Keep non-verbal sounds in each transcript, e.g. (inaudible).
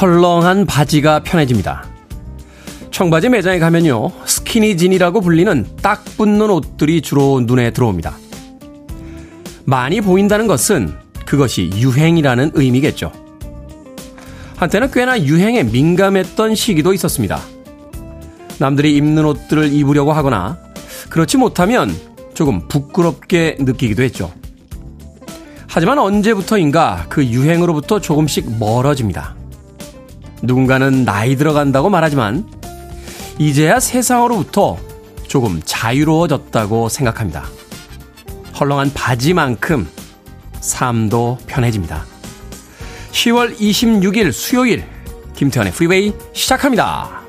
헐렁한 바지가 편해집니다. 청바지 매장에 가면요, 스키니진이라고 불리는 딱 붙는 옷들이 주로 눈에 들어옵니다. 많이 보인다는 것은 그것이 유행이라는 의미겠죠. 한때는 꽤나 유행에 민감했던 시기도 있었습니다. 남들이 입는 옷들을 입으려고 하거나 그렇지 못하면 조금 부끄럽게 느끼기도 했죠. 하지만 언제부터인가 그 유행으로부터 조금씩 멀어집니다. 누군가는 나이 들어간다고 말하지만 이제야 세상으로부터 조금 자유로워졌다고 생각합니다. 헐렁한 바지만큼 삶도 편해집니다. 10월 26일 수요일 김태훈의 프리웨이 시작합니다.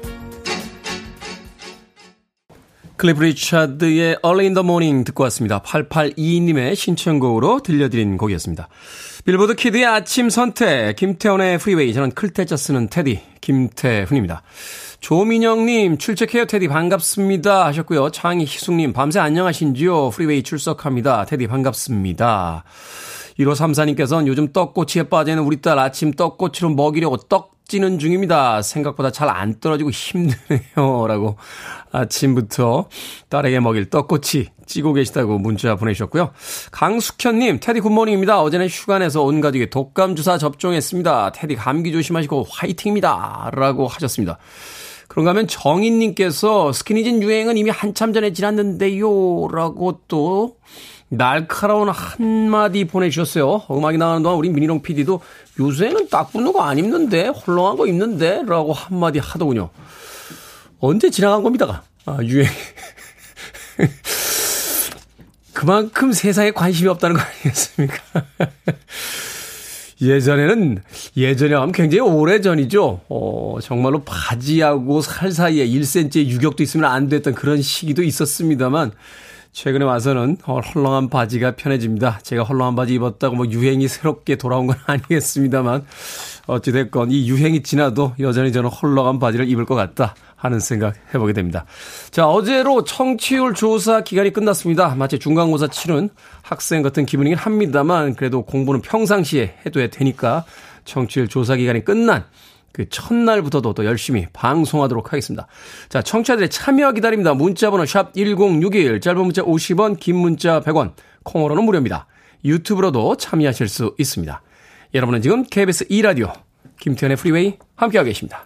클리프 리차드의 Early in the Morning 듣고 왔습니다. 8822님의 신청곡으로 들려드린 곡이었습니다. 빌보드 키드의 아침 선택, 김태훈의 프리웨이, 저는 클 태 자 쓰는 테디, 김태훈입니다. 조민영님, 출첵해요, 테디, 반갑습니다. 하셨고요. 창희 희숙님, 밤새 안녕하신지요? 프리웨이 출석합니다. 테디, 반갑습니다. 1534님께서는 요즘 떡꼬치에 빠지는 우리 딸 아침 떡꼬치로 먹이려고 떡 찌는 중입니다. 생각보다 잘 안 떨어지고 힘드네요. (laughs) 라고 아침부터 딸에게 먹일 떡꼬치 찌고 계시다고 문자 보내주셨고요. 강숙현님, 테디 굿모닝입니다. 어제는 휴가 내서 온 가족이 독감 주사 접종했습니다. 테디 감기 조심하시고 화이팅입니다. 라고 하셨습니다. 그런가 하면 정인님께서 스키니진 유행은 이미 한참 전에 지났는데요. 라고 또 날카로운 한마디 보내주셨어요. 음악이 나가는 동안 우리 미니롱 PD도 요새는 딱 붙는 거 안 입는데? 헐렁한 거 입는데? 라고 한마디 하더군요. 언제 지나간 겁니다가. 아, 유행. (laughs) 그만큼 세상에 관심이 없다는 거 아니겠습니까? (laughs) 예전에는, 예전에 하면 굉장히 오래 전이죠. 어, 정말로 바지하고 살 사이에 1cm의 유격도 있으면 안 됐던 그런 시기도 있었습니다만, 최근에 와서는 헐렁한 바지가 편해집니다. 제가 헐렁한 바지 입었다고 뭐 유행이 새롭게 돌아온 건 (laughs) 아니겠습니다만 어찌됐건 이 유행이 지나도 여전히 저는 헐렁한 바지를 입을 것 같다 하는 생각 해보게 됩니다. 자, 어제로 청취율 조사 기간이 끝났습니다. 마치 중간고사 치른 학생 같은 기분이긴 합니다만 그래도 공부는 평상시에 해둬야 되니까 청취율 조사 기간이 끝난 그 첫날부터도 또 열심히 방송하도록 하겠습니다. 자, 청취자들의 참여 기다립니다. 문자번호 샵 1061, 짧은 문자 50원, 긴 문자 100원, 콩으로는 무료입니다. 유튜브로도 참여하실 수 있습니다. 여러분은 지금 KBS 2라디오, 김태훈의 프리웨이 함께하고 계십니다.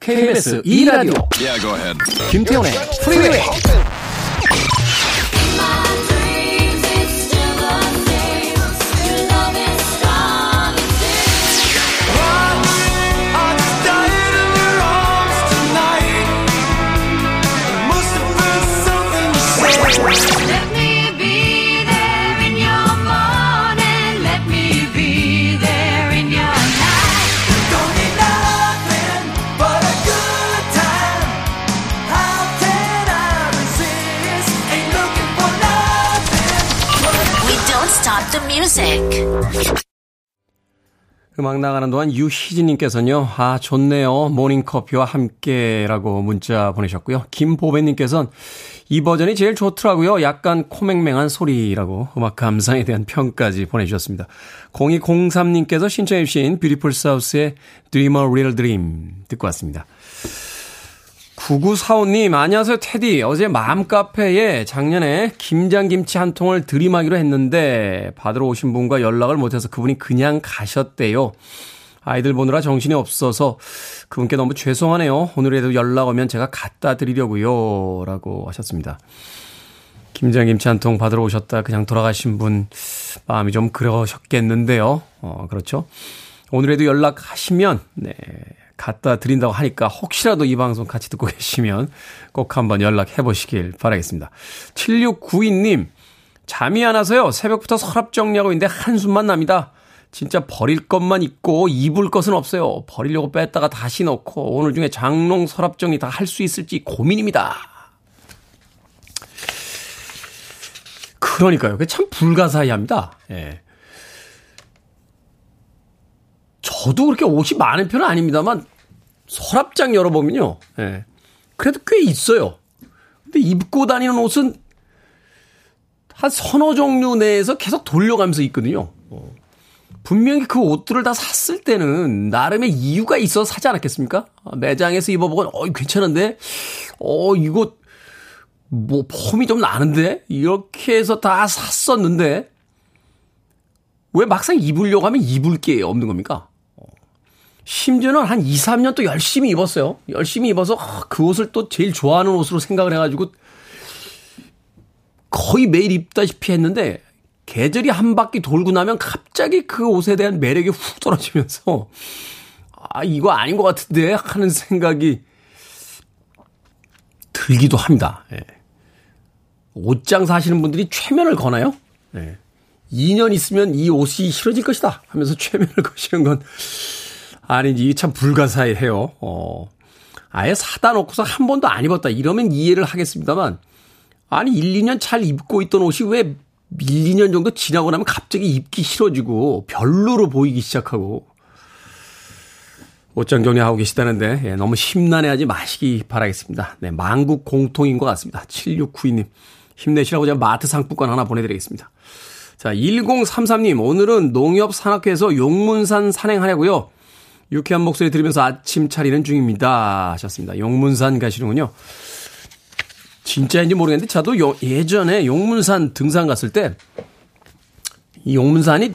KBS 2라디오, yeah, 김태현의 프리웨이! 음악 나가는 동안 유희진님께서는요, 아, 좋네요. 모닝커피와 함께라고 문자 보내셨고요. 김보배님께서는 이 버전이 제일 좋더라고요. 약간 코맹맹한 소리라고 음악 감상에 대한 평까지 보내주셨습니다. 0203님께서 신청해주신 뷰티풀 사우스의 Dream a Real Dream 듣고 왔습니다. 9945님, 안녕하세요, 테디. 어제 마음카페에 작년에 김장김치 한 통을 드림하기로 했는데, 받으러 오신 분과 연락을 못해서 그분이 그냥 가셨대요. 아이들 보느라 정신이 없어서 그분께 너무 죄송하네요. 오늘에도 연락 오면 제가 갖다 드리려고요. 라고 하셨습니다. 김장김치 한 통 받으러 오셨다 그냥 돌아가신 분 마음이 좀 그러셨겠는데요. 어, 그렇죠. 오늘에도 연락하시면, 네, 갖다 드린다고 하니까 혹시라도 이 방송 같이 듣고 계시면 꼭 한번 연락해 보시길 바라겠습니다. 7692님, 잠이 안 와서요. 새벽부터 서랍 정리하고 있는데 한숨만 납니다. 진짜 버릴 것만 있고 입을 것은 없어요. 버리려고 뺐다가 다시 넣고 오늘 중에 장롱 서랍 정리 다 할 수 있을지 고민입니다. 그러니까요. 그게 참 불가사의합니다. 예. 저도 그렇게 옷이 많은 편은 아닙니다만 서랍장 열어보면요. 예. 그래도 꽤 있어요. 근데 입고 다니는 옷은 한 서너 종류 내에서 계속 돌려가면서 있거든요. 어. 분명히 그 옷들을 다 샀을 때는 나름의 이유가 있어 사지 않았겠습니까? 매장에서 입어보고, 어, 괜찮은데? 어, 이거, 뭐, 폼이 좀 나는데? 이렇게 해서 다 샀었는데, 왜 막상 입으려고 하면 입을 게 없는 겁니까? 심지어는 한 2, 3년 또 열심히 입었어요. 열심히 입어서 그 옷을 또 제일 좋아하는 옷으로 생각을 해가지고 거의 매일 입다시피 했는데 계절이 한 바퀴 돌고 나면 갑자기 그 옷에 대한 매력이 훅 떨어지면서 아, 이거 아닌 것 같은데 하는 생각이 들기도 합니다. 예. 옷장 사시는 분들이 최면을 거나요? 예. 2년 있으면 이 옷이 싫어질 것이다 하면서 최면을 (laughs) 거시는 건 아닌지 이게 참 불가사의해요. 어. 아예 사다 놓고서 한 번도 안 입었다 이러면 이해를 하겠습니다만 아니 1, 2년 잘 입고 있던 옷이 왜 1, 2년 정도 지나고 나면 갑자기 입기 싫어지고 별로로 보이기 시작하고 옷장 정리하고 계시다는데 예, 너무 심란해하지 마시기 바라겠습니다. 네, 만국 공통인 것 같습니다. 7692님 힘내시라고 제가 마트 상품권 하나 보내드리겠습니다. 자 1033님 오늘은 농협산악회에서 용문산 산행하려고요. 유쾌한 목소리 들으면서 아침 차리는 중입니다. 하셨습니다. 용문산 가시는군요. 진짜인지 모르겠는데 저도 요, 예전에 용문산 등산 갔을 때 이 용문산이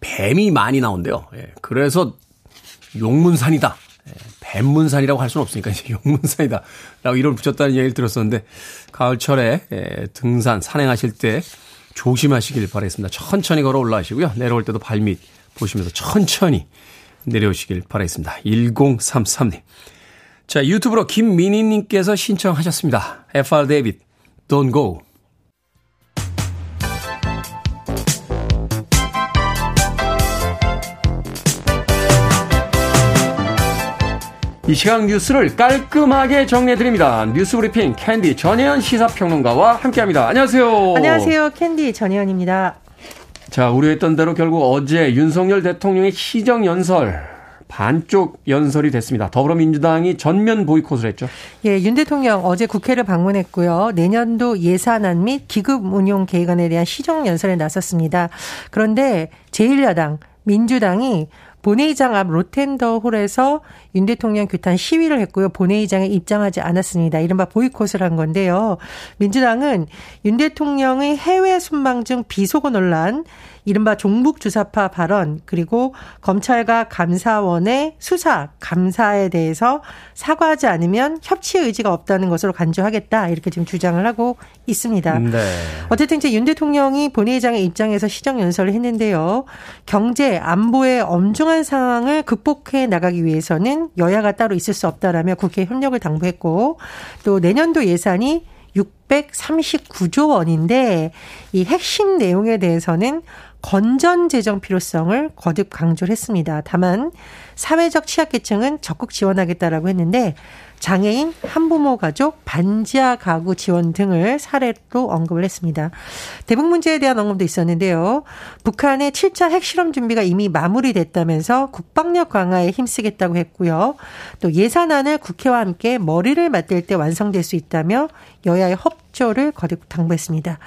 뱀이 많이 나온대요. 예, 그래서 용문산이다. 예, 뱀문산이라고 할 수는 없으니까 이제 용문산이다. 라고 이름을 붙였다는 얘기를 들었었는데 가을철에 예, 등산 산행하실 때 조심하시길 바라겠습니다. 천천히 걸어 올라가시고요. 내려올 때도 발밑 보시면서 천천히 내려오시길 바라겠습니다. 1033님. 자, 유튜브로 김민희님께서 신청하셨습니다. FR 데이빗, Don't Go. 이 시각 뉴스를 깔끔하게 정리해드립니다. 뉴스 브리핑 캔디 전혜연 시사평론가와 함께합니다. 안녕하세요. 안녕하세요. 캔디 전혜연입니다. 자, 우려했던 대로 결국 어제 윤석열 대통령의 시정연설 반쪽 연설이 됐습니다. 더불어민주당이 전면 보이콧을 했죠. 예, 윤 대통령 어제 국회를 방문했고요. 내년도 예산안 및 기급 운용 계획안에 대한 시정 연설에 나섰습니다. 그런데 제1야당 민주당이 본회의장 앞 로텐더 홀에서 윤 대통령 규탄 시위를 했고요. 본회의장에 입장하지 않았습니다. 이른바 보이콧을 한 건데요. 민주당은 윤 대통령의 해외 순방 중 비속어 논란, 이른바 종북 주사파 발언 그리고 검찰과 감사원의 수사 감사에 대해서 사과하지 않으면 협치 의지가 없다는 것으로 간주하겠다 이렇게 지금 주장을 하고 있습니다. 네. 어쨌든 이제 윤 대통령이 본회의장의 입장에서 시정 연설을 했는데요. 경제 안보의 엄중 한 상황을 극복해 나가기 위해서는 여야가 따로 있을 수 없다라며 국회 협력을 당부했고 또 내년도 예산이 639조 원인데 이 핵심 내용에 대해서는 건전 재정 필요성을 거듭 강조를 했습니다. 다만 사회적 취약계층은 적극 지원하겠다라고 했는데 장애인, 한부모 가족, 반지하 가구 지원 등을 사례로 언급을 했습니다. 대북 문제에 대한 언급도 있었는데요. 북한의 7차 핵실험 준비가 이미 마무리됐다면서 국방력 강화에 힘쓰겠다고 했고요. 또 예산안을 국회와 함께 머리를 맞댈 때 완성될 수 있다며 여야의 협조를 거듭 당부했습니다.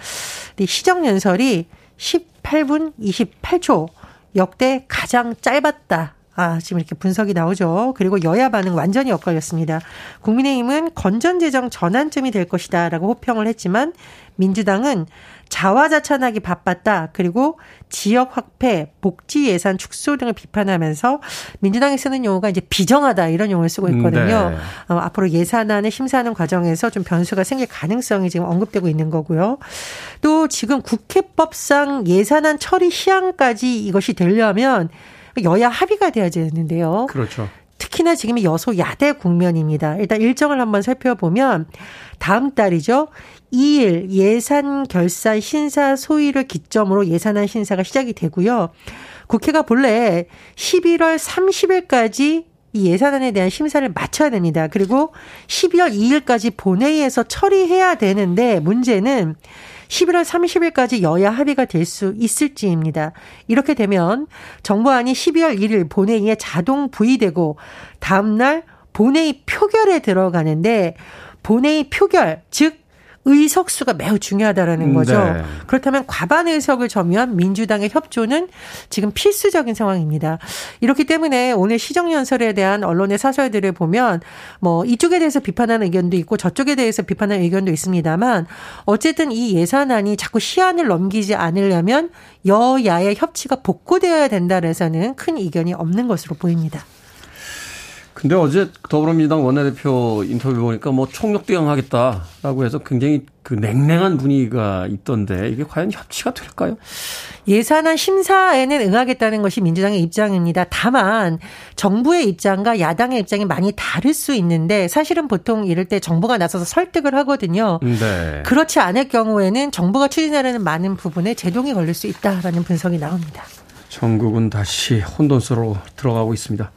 시정연설이 18분 28초 역대 가장 짧았다. 아, 지금 이렇게 분석이 나오죠. 그리고 여야 반응 완전히 엇갈렸습니다. 국민의힘은 건전재정 전환점이 될 것이다 라고 호평을 했지만 민주당은 자화자찬하기 바빴다. 그리고 지역 확패, 복지 예산 축소 등을 비판하면서 민주당이 쓰는 용어가 이제 비정하다 이런 용어를 쓰고 있거든요. 네. 어, 앞으로 예산안을 심사하는 과정에서 좀 변수가 생길 가능성이 지금 언급되고 있는 거고요. 또 지금 국회법상 예산안 처리 시한까지 이것이 되려면 여야 합의가 돼야 되는데요. 그렇죠. 특히나 지금이 여소 야대 국면입니다. 일단 일정을 한번 살펴보면 다음 달이죠. 2일 예산 결산 신사 소위를 기점으로 예산안 신사가 시작이 되고요. 국회가 본래 11월 30일까지 이 예산안에 대한 심사를 마쳐야 됩니다. 그리고 12월 2일까지 본회의에서 처리해야 되는데 문제는 11월 30일까지 여야 합의가 될 수 있을지입니다. 이렇게 되면 정부안이 12월 1일 본회의에 자동 부의되고 다음날 본회의 표결에 들어가는데 본회의 표결, 즉 의석수가 매우 중요하다라는 거죠. 네. 그렇다면 과반 의석을 점유한 민주당의 협조는 지금 필수적인 상황입니다. 이렇기 때문에 오늘 시정연설에 대한 언론의 사설들을 보면 뭐 이쪽에 대해서 비판하는 의견도 있고 저쪽에 대해서 비판하는 의견도 있습니다만 어쨌든 이 예산안이 자꾸 시한을 넘기지 않으려면 여야의 협치가 복구되어야 된다라서는 큰 이견이 없는 것으로 보입니다. 근데 어제 더불어민주당 원내대표 인터뷰 보니까 뭐 총력 대응하겠다라고 해서 굉장히 그 냉랭한 분위기가 있던데 이게 과연 협치가 될까요? 예산안 심사에는 응하겠다는 것이 민주당의 입장입니다. 다만 정부의 입장과 야당의 입장이 많이 다를 수 있는데 사실은 보통 이럴 때 정부가 나서서 설득을 하거든요. 네. 그렇지 않을 경우에는 정부가 추진하려는 많은 부분에 제동이 걸릴 수 있다라는 분석이 나옵니다. 전국은 다시 혼돈수로 들어가고 있습니다.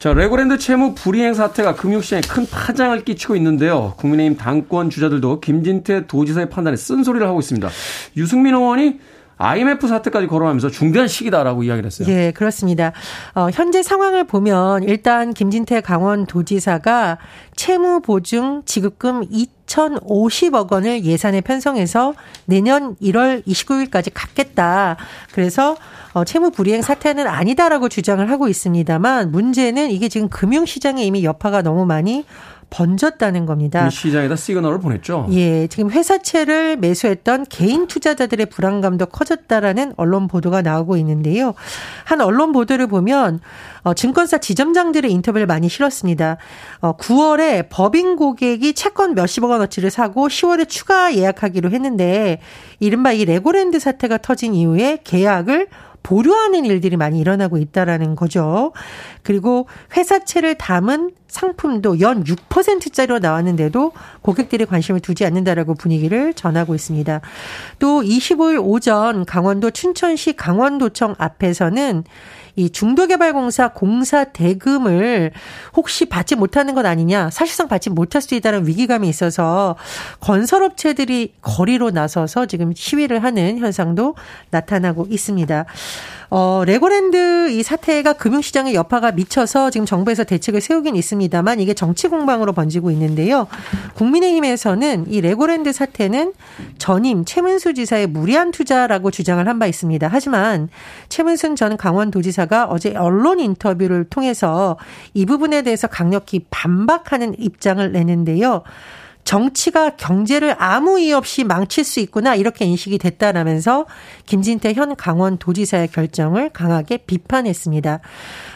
자, 레고랜드 채무 불이행 사태가 금융시장에 큰 파장을 끼치고 있는데요. 국민의힘 당권 주자들도 김진태 도지사의 판단에 쓴소리를 하고 있습니다. 유승민 의원이 IMF 사태까지 거론하면서 중대한 시기다라고 이야기를 했어요. 예, 그렇습니다. 어, 현재 상황을 보면 일단 김진태 강원도지사가 채무 보증 지급금 2,050억 원을 예산에 편성해서 내년 1월 29일까지 갚겠다. 그래서 어, 채무 불이행 사태는 아니다라고 주장을 하고 있습니다만 문제는 이게 지금 금융 시장에 이미 여파가 너무 많이 번졌다는 겁니다. 시장에다 시그널을 보냈죠. 예, 지금 회사채를 매수했던 개인 투자자들의 불안감도 커졌다라는 언론 보도가 나오고 있는데요. 한 언론 보도를 보면 어, 증권사 지점장들의 인터뷰를 많이 실었습니다. 어, 9월에 법인 고객이 채권 몇십억 원어치를 사고 10월에 추가 예약하기로 했는데 이른바 이 레고랜드 사태가 터진 이후에 계약을 보류하는 일들이 많이 일어나고 있다라는 거죠. 그리고 회사채를 담은 상품도 연 6%짜리로 나왔는데도 고객들이 관심을 두지 않는다라고 분위기를 전하고 있습니다. 또 25일 오전 강원도 춘천시 강원도청 앞에서는 이 중도개발공사 공사 대금을 혹시 받지 못하는 것 아니냐, 사실상 받지 못할 수 있다는 위기감이 있어서 건설업체들이 거리로 나서서 지금 시위를 하는 현상도 나타나고 있습니다. 어, 레고랜드 이 사태가 금융시장의 여파가 미쳐서 지금 정부에서 대책을 세우긴 있습니다만 이게 정치 공방으로 번지고 있는데요. 국민의힘에서는 이 레고랜드 사태는 전임 최문순 지사의 무리한 투자라고 주장을 한 바 있습니다. 하지만 최문순 전 강원도지사 가 어제 언론 인터뷰를 통해서 이 부분에 대해서 강력히 반박하는 입장을 내는데요. 정치가 경제를 아무 이유 없이 망칠 수 있구나 이렇게 인식이 됐다라면서 김진태 현 강원도지사의 결정을 강하게 비판했습니다.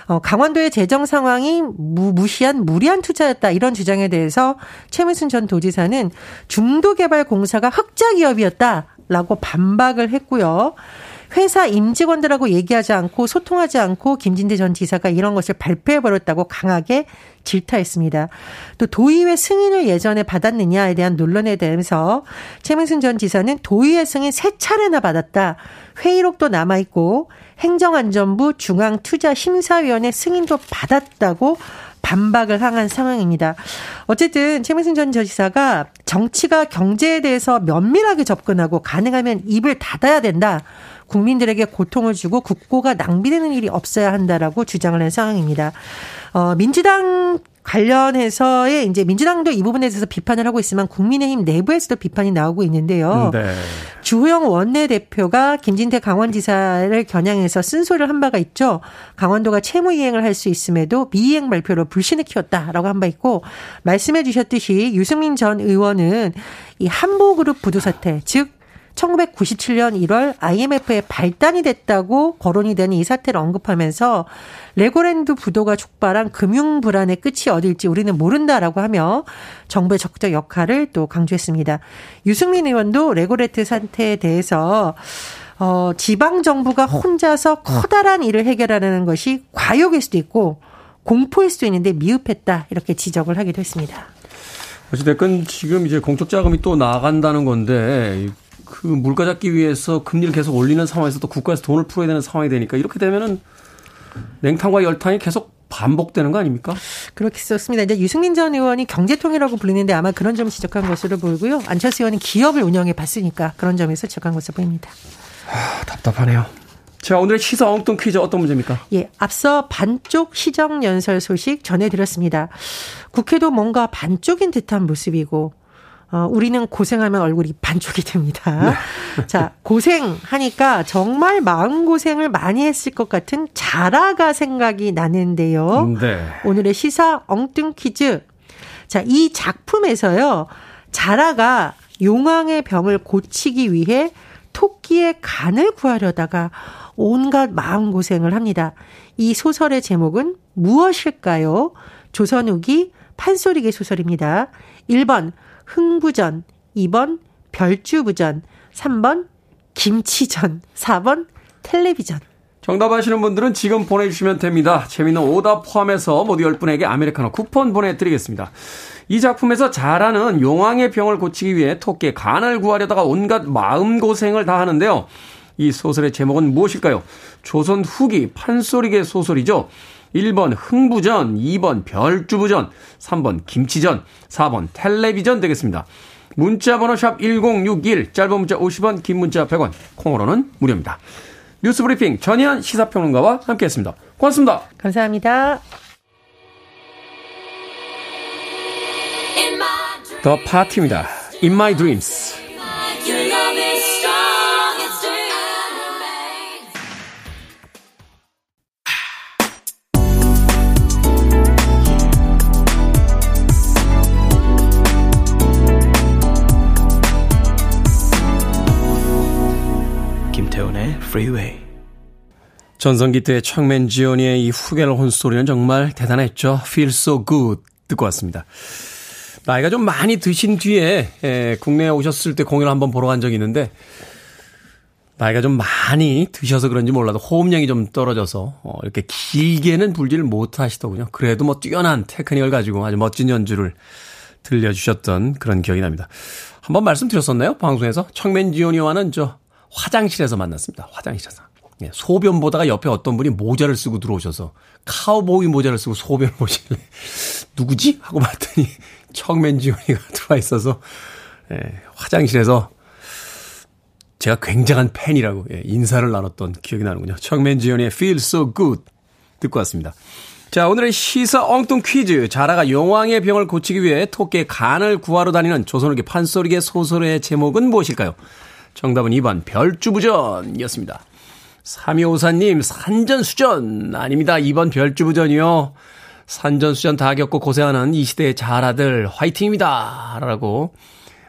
어, 강원도의 재정 상황이 무, 무시한 무리한 투자였다 이런 주장에 대해서 최문순 전 도지사는 중도개발공사가 흑자 기업이었다 라고 반박을 했고요. 회사 임직원들하고 얘기하지 않고 소통하지 않고 김진대 전 지사가 이런 것을 발표해버렸다고 강하게 질타했습니다. 또 도의회 승인을 예전에 받았느냐에 대한 논란에 대해서 최명순 전 지사는 도의회 승인 세 차례나 받았다. 회의록도 남아있고 행정안전부 중앙투자심사위원회 승인도 받았다고 반박을 향한 상황입니다. 어쨌든 최민순 전 지사가 정치가 경제에 대해서 면밀하게 접근하고 가능하면 입을 닫아야 된다. 국민들에게 고통을 주고 국고가 낭비되는 일이 없어야 한다라고 주장을 한 상황입니다. 어, 민주당 관련해서의 이제 민주당도 이 부분에 대해서 비판을 하고 있지만 국민의힘 내부에서도 비판이 나오고 있는데요. 네. 주호영 원내대표가 김진태 강원지사를 겨냥해서 쓴소리를 한 바가 있죠. 강원도가 채무 이행을 할 수 있음에도 미이행 발표로 불신을 키웠다라고 한 바 있고 말씀해 주셨듯이 유승민 전 의원은 이 한보그룹 부도 사태 즉 1997년 1월 IMF의 발단이 됐다고 거론이 되는 이 사태를 언급하면서 레고랜드 부도가 촉발한 금융 불안의 끝이 어딜지 우리는 모른다라고 하며 정부의 적극적 역할을 또 강조했습니다. 유승민 의원도 레고랜드 사태에 대해서 어, 지방 정부가 혼자서 커다란 일을 해결하는 것이 과욕일 수도 있고 공포일 수도 있는데 미흡했다 이렇게 지적을 하기도 했습니다. 어찌됐건 지금 이제 공적 자금이 또 나간다는 건데 그 물가 잡기 위해서 금리를 계속 올리는 상황에서 또 국가에서 돈을 풀어야 되는 상황이 되니까 이렇게 되면은 냉탕과 열탕이 계속 반복되는 거 아닙니까? 그렇게 썼습니다. 이제 유승민 전 의원이 경제통이라고 불리는데 아마 그런 점을 지적한 것으로 보이고요. 안철수 의원은 기업을 운영해 봤으니까 그런 점에서 지적한 것으로 보입니다. 아, 답답하네요. 자, 오늘의 시사 엉뚱 퀴즈 어떤 문제입니까? 예, 앞서 반쪽 시정 연설 소식 전해드렸습니다. 국회도 뭔가 반쪽인 듯한 모습이고 어, 우리는 고생하면 얼굴이 반쪽이 됩니다. 네. 자, 고생하니까 정말 마음고생을 많이 했을 것 같은 자라가 생각이 나는데요. 네. 오늘의 시사 엉뚱 퀴즈. 자, 이 작품에서요. 자라가 용왕의 병을 고치기 위해 토끼의 간을 구하려다가 온갖 마음고생을 합니다. 이 소설의 제목은 무엇일까요? 조선 후기 판소리계 소설입니다. 1번 흥부전, 2번 별주부전, 3번 김치전, 4번 텔레비전. 정답 아시는 분들은 지금 보내주시면 됩니다. 재미있는 오답 포함해서 모두 10분에게 아메리카노 쿠폰 보내드리겠습니다. 이 작품에서 자라는 용왕의 병을 고치기 위해 토끼의 간을 구하려다가 온갖 마음고생을 다 하는데요. 이 소설의 제목은 무엇일까요? 조선 후기 판소리계 소설이죠. 1번 흥부전, 2번 별주부전, 3번 김치전, 4번 텔레비전 되겠습니다. 문자 번호 샵 1061, 짧은 문자 50원, 긴 문자 100원, 콩으로는 무료입니다. 뉴스 브리핑 전희연 시사평론가와 함께했습니다. 고맙습니다. 감사합니다. 더 파티입니다. In My Dreams. Freeway. 전성기 때 청맨 지온이의 이 후겔 혼소리는 정말 대단했죠. Feel so good 듣고 왔습니다. 나이가 좀 많이 드신 뒤에 에, 국내에 오셨을 때 공연을 한번 보러 간 적이 있는데 나이가 좀 많이 드셔서 그런지 몰라도 호흡량이 좀 떨어져서 어, 이렇게 길게는 불지를 못하시더군요. 그래도 뭐 뛰어난 테크닉을 가지고 아주 멋진 연주를 들려주셨던 그런 기억이 납니다. 한번 말씀드렸었나요? 방송에서 청맨 지온이와는 저 화장실에서 만났습니다. 화장실에서. 예, 소변 보다가 옆에 어떤 분이 모자를 쓰고 들어오셔서 카우보이 모자를 쓰고 소변을 보시길래 (laughs) 누구지? 하고 봤더니 청맨지원이가 (laughs) 들어와 있어서 예, 화장실에서 제가 굉장한 팬이라고 예, 인사를 나눴던 기억이 나는군요. 청맨지원의 Feel So Good 듣고 왔습니다. 자, 오늘의 시사 엉뚱 퀴즈. 자라가 용왕의 병을 고치기 위해 토끼의 간을 구하러 다니는 조선후기 판소리의 소설의 제목은 무엇일까요? 정답은 2번 별주부전이었습니다. 3254님 산전수전 아닙니다. 2번 별주부전이요. 산전수전 다 겪고 고생하는 이 시대의 자라들 화이팅입니다. 라고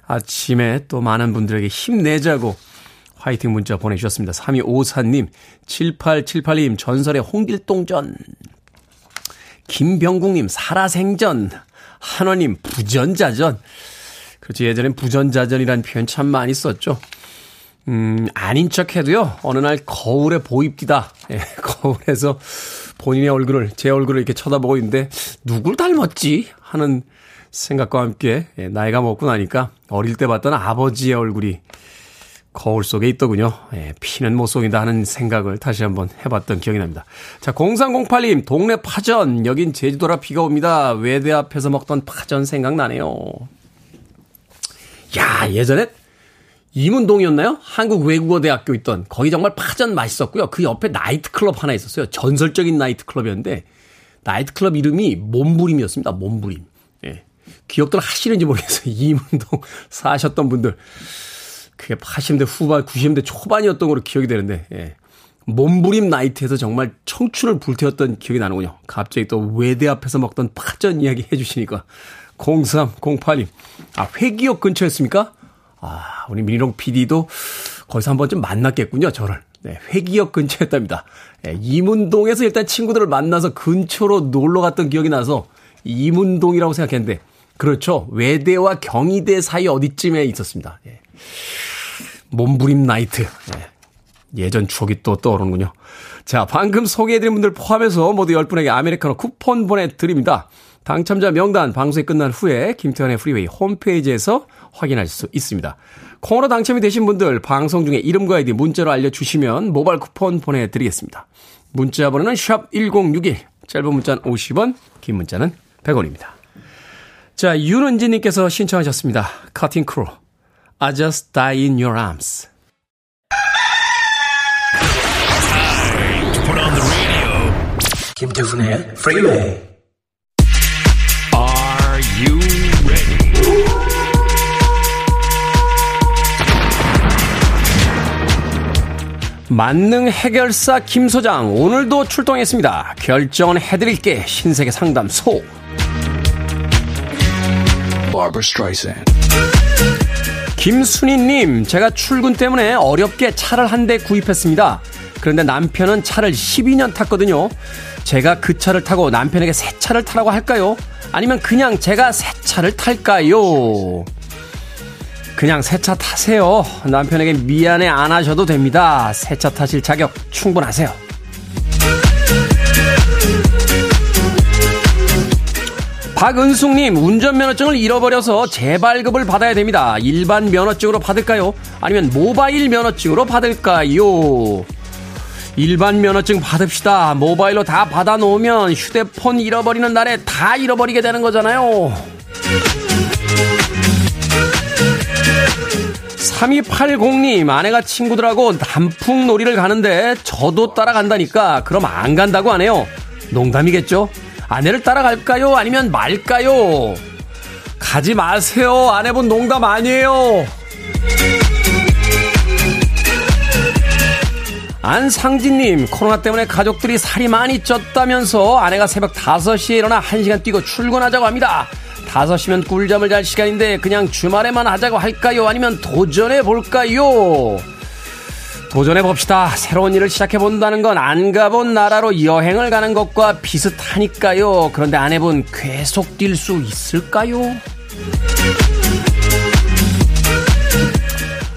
아침에 또 많은 분들에게 힘내자고 화이팅 문자 보내주셨습니다. 3254님, 7878님, 전설의 홍길동전, 김병국님, 살아생전, 한원님, 부전자전. 그렇지, 예전엔 부전자전이라는 표현 참 많이 썼죠. 음, 아닌 척 해도요, 어느 날 거울에 보입디다. 예, (laughs) 거울에서 본인의 얼굴을, 제 얼굴을 이렇게 쳐다보고 있는데, 누굴 닮았지? 하는 생각과 함께, 예, 나이가 먹고 나니까 어릴 때 봤던 아버지의 얼굴이 거울 속에 있더군요. 예, 피는 못 속인다 하는 생각을 다시 한번 해봤던 기억이 납니다. 자, 0308님, 동네 파전. 여긴 제주도라 비가 옵니다. 외대 앞에서 먹던 파전 생각나네요. 야, 예전에 이문동이었나요? 한국외국어대학교 있던 거기 정말 파전 맛있었고요. 그 옆에 나이트클럽 하나 있었어요. 전설적인 나이트클럽이었는데 나이트클럽 이름이 몸부림이었습니다. 몸부림. 예. 기억들 하시는지 모르겠어요. (laughs) 이문동 사셨던 분들. 그게 80대 후반, 90대 초반이었던 걸로 기억이 되는데, 예. 몸부림 나이트에서 정말 청춘을 불태웠던 기억이 나는군요. 갑자기 또 외대 앞에서 먹던 파전 이야기 해주시니까. 0308님. 아, 회기역 근처였습니까? 아, 우리 민희롱 PD도 거기서 한 번쯤 만났겠군요, 저를. 네, 회기역 근처였답니다. 네, 이문동에서 일단 친구들을 만나서 근처로 놀러 갔던 기억이 나서 이문동이라고 생각했는데, 그렇죠. 외대와 경희대 사이 어디쯤에 있었습니다. 예. 몸부림 나이트. 예. 예전 추억이 또 떠오르는군요. 자, 방금 소개해드린 분들 포함해서 모두 10분에게 아메리카노 쿠폰 보내드립니다. 당첨자 명단 방송이 끝난 후에 김태훈의 프리웨이 홈페이지에서 확인할 수 있습니다. 콩으로 당첨이 되신 분들 방송 중에 이름과 아이디 문자로 알려주시면 모바일 쿠폰 보내드리겠습니다. 문자 번호는 샵 1061, 짧은 문자는 50원, 긴 문자는 100원입니다. 자, 윤은지님께서 신청하셨습니다. 커팅 크루, I just died in your arms. 김태훈의 프리웨이 만능 해결사 김 소장 오늘도 출동했습니다. 결정은 해드릴게 신세계 상담소. 김순희님, 제가 출근 때문에 어렵게 차를 한 대 구입했습니다. 그런데 남편은 차를 12년 탔거든요. 제가 그 차를 타고 남편에게 새 차를 타라고 할까요? 아니면 그냥 제가 새 차를 탈까요? 그냥 새 차 타세요. 남편에게 미안해 안 하셔도 됩니다. 새 차 타실 자격 충분하세요. 박은숙님, 운전면허증을 잃어버려서 재발급을 받아야 됩니다. 일반 면허증으로 받을까요? 아니면 모바일 면허증으로 받을까요? 일반 면허증 받읍시다. 모바일로 다 받아놓으면 휴대폰 잃어버리는 날에 다 잃어버리게 되는 거잖아요. 3280님, 아내가 친구들하고 단풍 놀이를 가는데 저도 따라간다니까 그럼 안 간다고 하네요. 농담이겠죠? 아내를 따라갈까요? 아니면 말까요? 가지 마세요. 아내분 농담 아니에요. 안상진님, 코로나 때문에 가족들이 살이 많이 쪘다면서 아내가 새벽 5시에 일어나 1시간 뛰고 출근하자고 합니다. 5시면 꿀잠을 잘 시간인데 그냥 주말에만 하자고 할까요? 아니면 도전해 볼까요? 도전해 봅시다. 새로운 일을 시작해 본다는 건 안 가본 나라로 여행을 가는 것과 비슷하니까요. 그런데 아내분 계속 뛸 수 있을까요?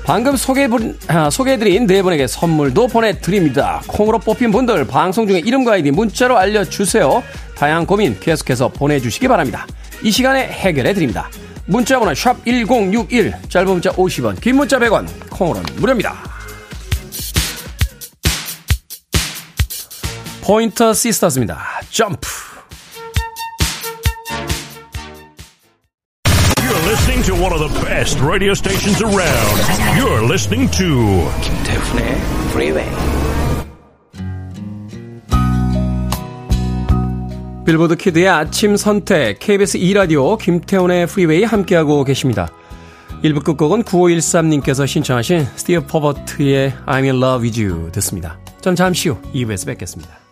방금 소개해 아, 소개해드린 네 분에게 선물도 보내드립니다. 콩으로 뽑힌 분들 방송 중에 이름과 아이디 문자로 알려주세요. 다양한 고민 계속해서 보내주시기 바랍니다. 이 시간에 해결해 드립니다. 문자번호 샵 1061, 짧은 문자 50원, 긴 문자 100원, 콩으로는 무료입니다. 포인터 시스터즈입니다. 점프. You're listening to one of the best radio stations around. You're listening to 김태훈의 Freeway. 빌보드 키드의 아침 선택 KBS 2라디오 김태훈의 프리웨이 함께하고 계십니다. 1부 끝곡은 9513님께서 신청하신 스티브 포버트의 I'm in love with you 듣습니다. 전 잠시 후 2부에서 뵙겠습니다.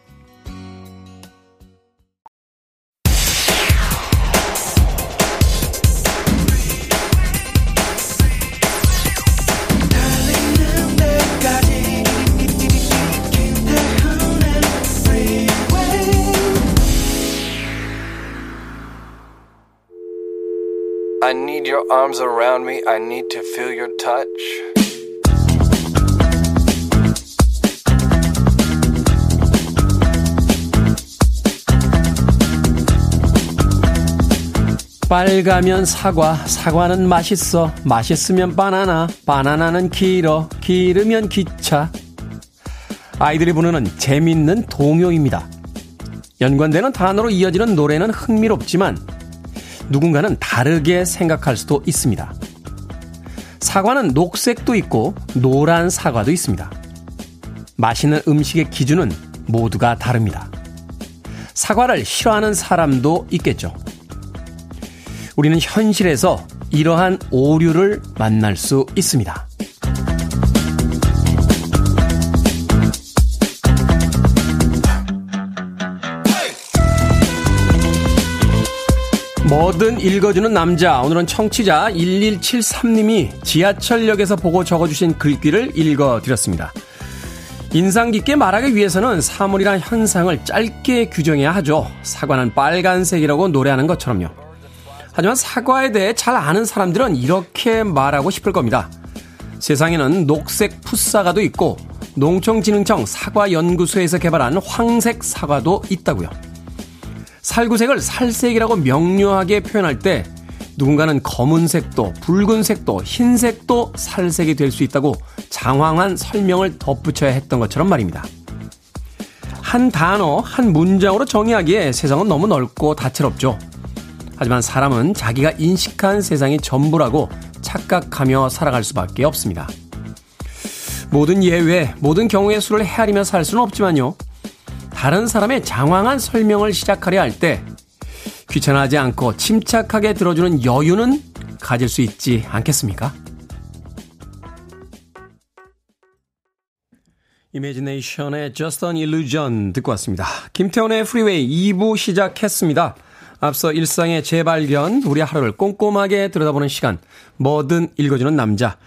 Arms around me. I need to feel your touch. 빨가면 사과, 사과는 맛있어, 맛있으면 바나나, 바나나는 길어, 길으면 기차. 아이들이 부르는 재밌는 동요입니다. 연관되는 단어로 이어지는 노래는 흥미롭지만 누군가는 다르게 생각할 수도 있습니다. 사과는 녹색도 있고 노란 사과도 있습니다. 맛있는 음식의 기준은 모두가 다릅니다. 사과를 싫어하는 사람도 있겠죠. 우리는 현실에서 이러한 오류를 만날 수 있습니다. 뭐든 읽어주는 남자. 오늘은 청취자 1173님이 지하철역에서 보고 적어주신 글귀를 읽어드렸습니다. 인상 깊게 말하기 위해서는 사물이란 현상을 짧게 규정해야 하죠. 사과는 빨간색이라고 노래하는 것처럼요. 하지만 사과에 대해 잘 아는 사람들은 이렇게 말하고 싶을 겁니다. 세상에는 녹색 풋사과도 있고 농촌진흥청 사과연구소에서 개발한 황색 사과도 있다고요. 살구색을 살색이라고 명료하게 표현할 때 누군가는 검은색도 붉은색도 흰색도 살색이 될 수 있다고 장황한 설명을 덧붙여야 했던 것처럼 말입니다. 한 단어, 한 문장으로 정의하기에 세상은 너무 넓고 다채롭죠. 하지만 사람은 자기가 인식한 세상이 전부라고 착각하며 살아갈 수밖에 없습니다. 모든 예외, 모든 경우의 수를 헤아리며 살 수는 없지만요. 다른 사람의 장황한 설명을 시작하려 할 때 귀찮아하지 않고 침착하게 들어주는 여유는 가질 수 있지 않겠습니까? 이미지네이션의 Just an Illusion 듣고 왔습니다. 김태훈의 프리웨이 2부 시작했습니다. 앞서 일상의 재발견, 우리 하루를 꼼꼼하게 들여다보는 시간, 뭐든 읽어주는 남자.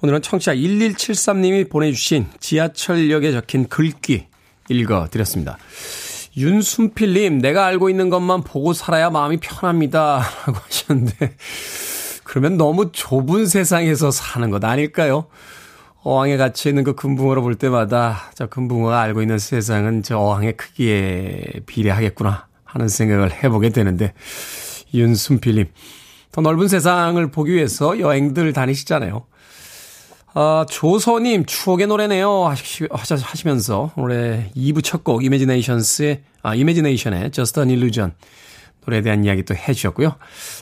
오늘은 청취자 1173님이 보내주신 지하철역에 적힌 글귀 읽어드렸습니다. 윤순필님, 내가 알고 있는 것만 보고 살아야 마음이 편합니다. (laughs) 라고 하셨는데, 그러면 너무 좁은 세상에서 사는 것 아닐까요? 어항에 갇혀 있는 그 금붕어를 볼 때마다 저 금붕어가 알고 있는 세상은 저 어항의 크기에 비례하겠구나 하는 생각을 해보게 되는데 윤순필님 더 넓은 세상을 보기 위해서 여행들 다니시잖아요. 아, 조서님, 추억의 노래네요. 하시, 하시면서, 올해 2부 첫 곡, 이미지네이션스의, 아, 이미지네이션의 Just an Illusion 노래에 대한 이야기 또 해주셨고요.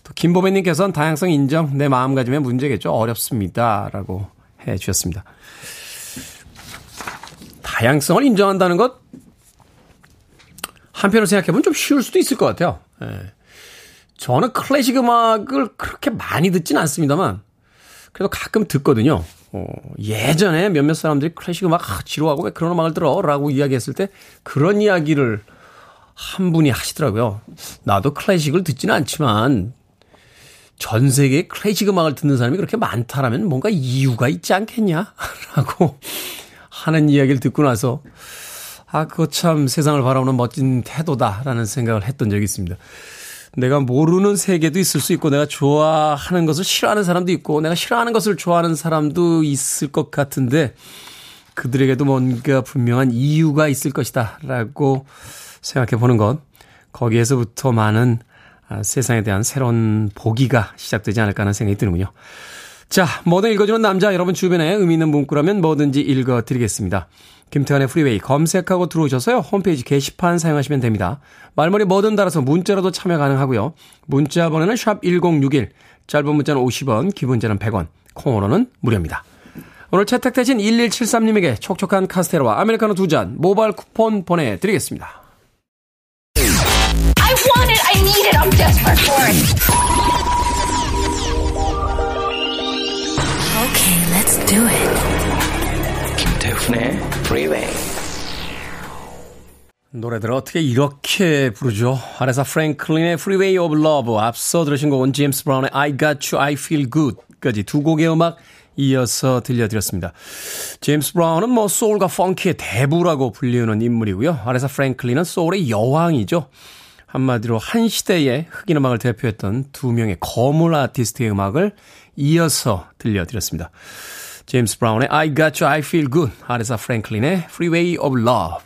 또, 김보배님께서는 다양성 인정, 내 마음가짐의 문제겠죠. 어렵습니다. 라고 해 주셨습니다. 다양성을 인정한다는 것 한편으로 생각해보면 좀 쉬울 수도 있을 것 같아요. 예. 저는 클래식 음악을 그렇게 많이 듣진 않습니다만 그래도 가끔 듣거든요. 어, 예전에 몇몇 사람들이 클래식 음악 아, 지루하고 왜 그런 음악을 들어? 라고 이야기했을 때 그런 이야기를 한 분이 하시더라고요. 나도 클래식을 듣지는 않지만 전 세계에 클래식 음악을 듣는 사람이 그렇게 많다라면 뭔가 이유가 있지 않겠냐? (laughs) 라고 하는 이야기를 듣고 나서 아, 그거 참 세상을 바라보는 멋진 태도다라는 생각을 했던 적이 있습니다. 내가 모르는 세계도 있을 수 있고 내가 좋아하는 것을 싫어하는 사람도 있고 내가 싫어하는 것을 좋아하는 사람도 있을 것 같은데 그들에게도 뭔가 분명한 이유가 있을 것이다 라고 생각해 보는 것 거기에서부터 많은 아, 세상에 대한 새로운 보기가 시작되지 않을까 하는 생각이 드는군요. 자, 뭐든 읽어주는 남자 여러분 주변에 의미 있는 문구라면 뭐든지 읽어드리겠습니다. 김태환의 프리웨이 검색하고 들어오셔서요. 홈페이지 게시판 사용하시면 됩니다. 말머리 뭐든 달아서 문자로도 참여 가능하고요. 문자 번호는 샵 1061, 짧은 문자는 50원, 긴 문자는 100원, 콩으로는 무료입니다. 오늘 채택되신 1173님에게 촉촉한 카스테라와 아메리카노 두 잔 모바일 쿠폰 보내드리겠습니다. Okay, let's do it. 김태훈의 Freeway. 노래들 어떻게 이렇게 부르죠? 아레사 프랭클린의 Freeway of Love, 앞서 들으신 곡은 제임스 브라운의 I Got You, I Feel Good까지 두 곡의 음악 이어서 들려드렸습니다. 제임스 브라운은 뭐 소울과 펑키의 대부라고 불리우는 인물이고요. 아레사 프랭클린은 소울의 여왕이죠. 한마디로 한 시대의 흑인 음악을 대표했던 두 명의 거물 아티스트의 음악을 이어서 들려드렸습니다. 제임스 브라운의 I Got You, I Feel Good, 아레사 프랭클린의 Freeway of Love.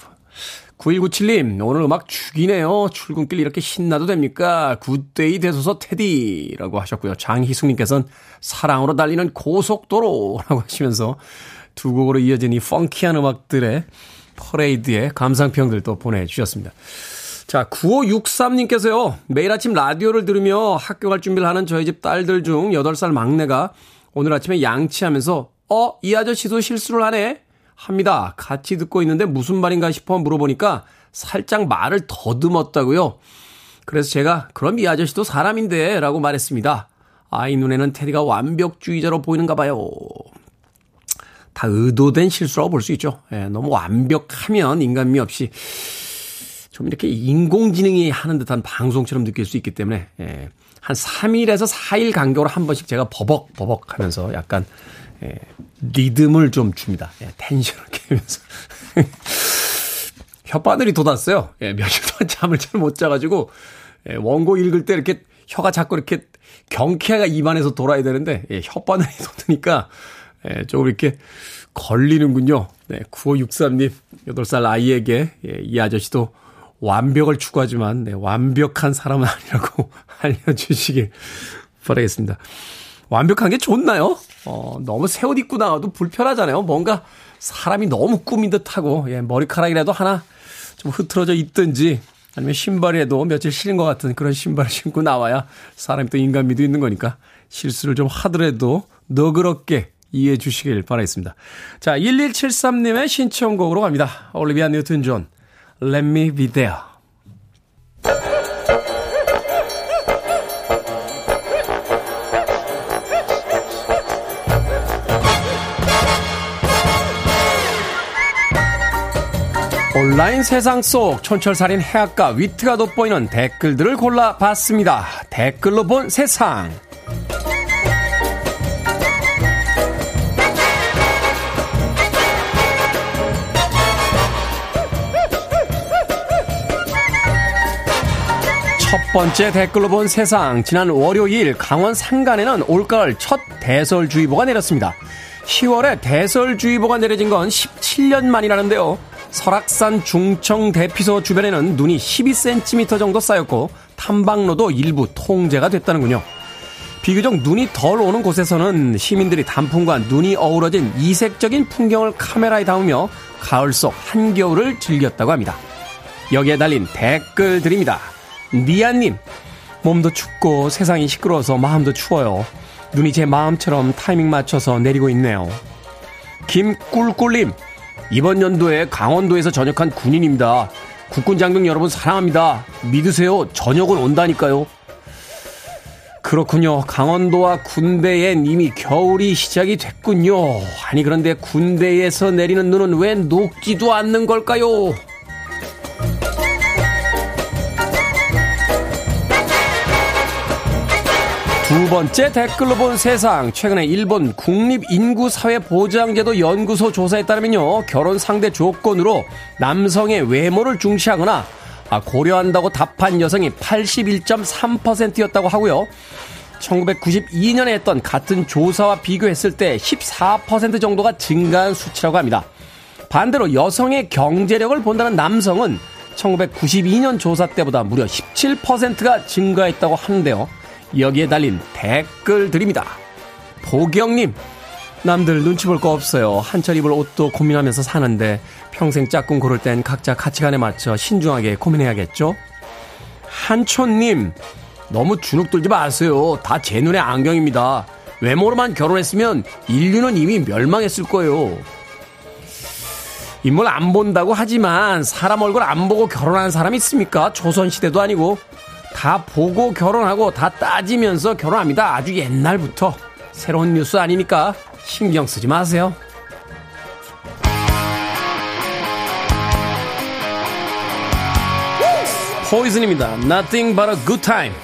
9197님, 오늘 음악 죽이네요. 출근길 이렇게 신나도 됩니까? good day 되소서 테디라고 하셨고요. 장희숙님께서는 사랑으로 달리는 고속도로라고 하시면서 두 곡으로 이어진 이 펑키한 음악들의 퍼레이드의 감상평들도 보내주셨습니다. 자, 9563님께서요, 매일 아침 라디오를 들으며 학교 갈 준비를 하는 저희 집 딸들 중 8살 막내가 오늘 아침에 양치하면서, 어, 이 아저씨도 실수를 하네? 합니다. 같이 듣고 있는데 무슨 말인가 싶어 물어보니까 살짝 말을 더듬었다고요. 그래서 제가, 그럼 이 아저씨도 사람인데, 라고 말했습니다. 아이 눈에는 테디가 완벽주의자로 보이는가 봐요. 다 의도된 실수라고 볼 수 있죠. 예, 너무 완벽하면 인간미 없이 좀 이렇게 인공지능이 하는 듯한 방송처럼 느낄 수 있기 때문에 예, 한 3일에서 4일 간격으로 한 번씩 제가 버벅버벅 하면서 약간 예, 리듬을 좀 줍니다. 예, 텐션을 깨면서 (laughs) 혓바늘이 돋았어요. 예, 며칠 동안 (laughs) 잠을 잘 못 자가지고 예, 원고 읽을 때 이렇게 혀가 자꾸 이렇게 경쾌가 입안에서 돌아야 되는데 예, 혓바늘이 (laughs) 돋으니까 예, 조금 이렇게 걸리는군요. 네, 9563님 8살 아이에게 예, 이 아저씨도 완벽을 추구하지만 네, 완벽한 사람은 아니라고 알려주시길 바라겠습니다. 완벽한 게 좋나요? 어, 너무 새 옷 입고 나와도 불편하잖아요. 뭔가 사람이 너무 꾸민 듯하고 예, 머리카락이라도 하나 좀 흐트러져 있든지 아니면 신발에도 며칠 신은 것 같은 그런 신발을 신고 나와야 사람이 또 인간미도 있는 거니까 실수를 좀 하더라도 너그럽게 이해해 주시길 바라겠습니다. 자, 1173님의 신청곡으로 갑니다. 올리비아 뉴튼 존. Let me be there. 온라인 세상 속 촌철살인 해악과 위트가 돋보이는 댓글들을 골라봤습니다. 댓글로 본 세상. 첫 번째 댓글로 본 세상. 지난 월요일 강원 산간에는 올가을 첫 대설주의보가 내렸습니다. 10월에 대설주의보가 내려진 건 17년 만이라는데요. 설악산 중청 대피소 주변에는 눈이 12cm 정도 쌓였고 탐방로도 일부 통제가 됐다는군요. 비교적 눈이 덜 오는 곳에서는 시민들이 단풍과 눈이 어우러진 이색적인 풍경을 카메라에 담으며 가을 속 한겨울을 즐겼다고 합니다. 여기에 달린 댓글들입니다. 니아님, 몸도 춥고 세상이 시끄러워서 마음도 추워요. 눈이 제 마음처럼 타이밍 맞춰서 내리고 있네요. 김꿀꿀님, 이번 연도에 강원도에서 전역한 군인입니다. 국군 장병 여러분 사랑합니다. 믿으세요. 전역은 온다니까요. 그렇군요. 강원도와 군대엔 이미 겨울이 시작이 됐군요. 아니, 그런데 군대에서 내리는 눈은 왜 녹지도 않는 걸까요? 두 번째 댓글로 본 세상. 최근에 일본 국립인구사회보장제도 연구소 조사에 따르면요. 결혼 상대 조건으로 남성의 외모를 중시하거나 아, 고려한다고 답한 여성이 81.3%였다고 하고요. 1992년에 했던 같은 조사와 비교했을 때 14% 정도가 증가한 수치라고 합니다. 반대로 여성의 경제력을 본다는 남성은 1992년 조사 때보다 무려 17%가 증가했다고 하는데요. 여기에 달린 댓글들입니다. 보경님, 남들 눈치 볼 거 없어요. 한철 입을 옷도 고민하면서 사는데 평생 짝꿍 고를 땐 각자 가치관에 맞춰 신중하게 고민해야겠죠? 한촌님, 너무 주눅 들지 마세요. 다 제 눈의 안경입니다. 외모로만 결혼했으면 인류는 이미 멸망했을 거예요. 인물 안 본다고 하지만 사람 얼굴 안 보고 결혼한 사람 있습니까? 조선시대도 아니고. 다 보고 결혼하고 다 따지면서 결혼합니다. 아주 옛날부터. 새로운 뉴스 아니니까 신경 쓰지 마세요. 포이즌입니다. Nothing but a good time.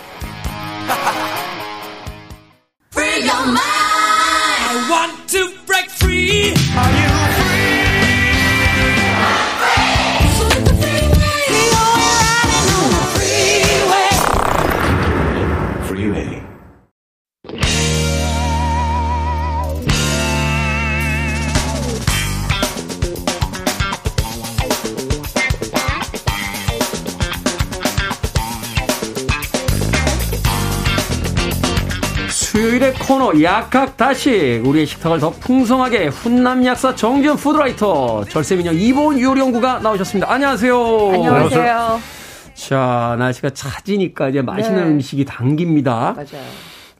코너 약학다식 우리의 식탁을 더 풍성하게 훈남 약사 정재훈 food writer 절세미녀 이보은 요리연구가 나오셨습니다. 안녕하세요. 안녕하세요. 자 날씨가 차지니까 이제 맛있는 네. 음식이 당깁니다. 맞아요.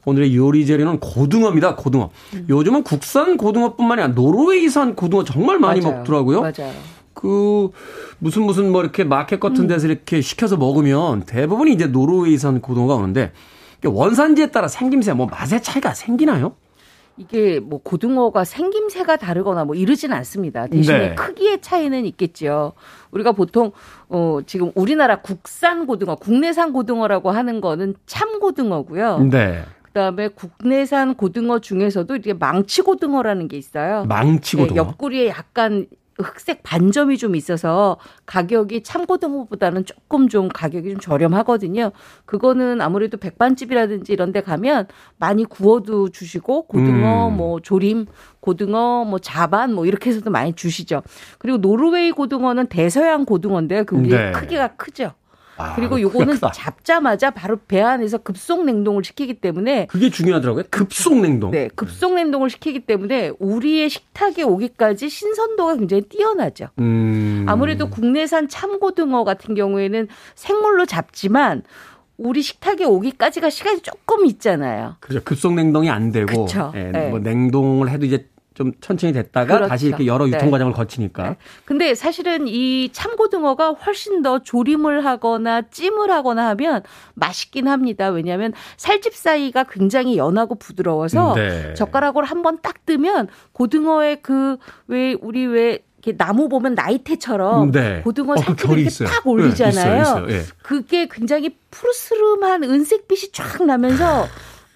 오늘의 요리 재료는 고등어입니다. 고등어. 음. 요즘은 국산 고등어뿐만이 아니라 노르웨이산 고등어 정말 많이 맞아요. 먹더라고요. 맞아요. 그 무슨 무슨 뭐 이렇게 마켓 같은 음. 데서 음. 이렇게 시켜서 먹으면 대부분이 이제 노르웨이산 고등어가 오는데 원산지에 따라 생김새 뭐 맛의 차이가 생기나요? 이게 뭐 고등어가 생김새가 다르거나 뭐 이러진 않습니다. 대신에 네. 크기의 차이는 있겠죠. 우리가 보통 어 지금 우리나라 국산 고등어, 국내산 고등어라고 하는 거는 참 고등어고요. 네. 그다음에 국내산 고등어 중에서도 이게 망치 고등어라는 게 있어요. 망치 고등어. 네, 옆구리에 약간 흑색 반점이 좀 있어서 가격이 참고등어보다는 조금 좀 가격이 좀 저렴하거든요. 그거는 아무래도 백반집이라든지 이런 데 가면 많이 구워도 주시고 고등어 음. 뭐 조림 고등어 뭐 자반 뭐 이렇게 해서도 많이 주시죠. 그리고 노르웨이 고등어는 대서양 고등어인데요. 그게 네. 크기가 크죠. 아, 그리고 요거는. 잡자마자 바로 배 안에서 급속 냉동을 시키기 때문에 그게 중요하더라고요. 급속 냉동. 네, 급속 냉동을 시키기 때문에 우리의 식탁에 오기까지 신선도가 굉장히 뛰어나죠. 음. 아무래도 국내산 참고등어 같은 경우에는 생물로 잡지만 우리 식탁에 오기까지가 시간이 조금 있잖아요. 그렇죠. 급속 냉동이 안 되고, 그렇죠. 예, 네. 뭐 냉동을 해도 이제 좀 천천히 됐다가 그렇죠. 다시 이렇게 여러 유통 네. 과정을 거치니까. 네. 근데 사실은 이 참고등어가 훨씬 더 조림을 하거나 찜을 하거나 하면 맛있긴 합니다. 왜냐하면 살집 사이가 굉장히 연하고 부드러워서 네. 젓가락으로 한번 딱 뜨면 고등어의 그 왜 우리 왜 이렇게 나무 보면 나이테처럼 네. 고등어 어, 그 살짝 결이 이렇게 있어요. 탁 네, 올리잖아요. 있어요, 있어요. 예. 그게 굉장히 푸르스름한 은색빛이 쫙 나면서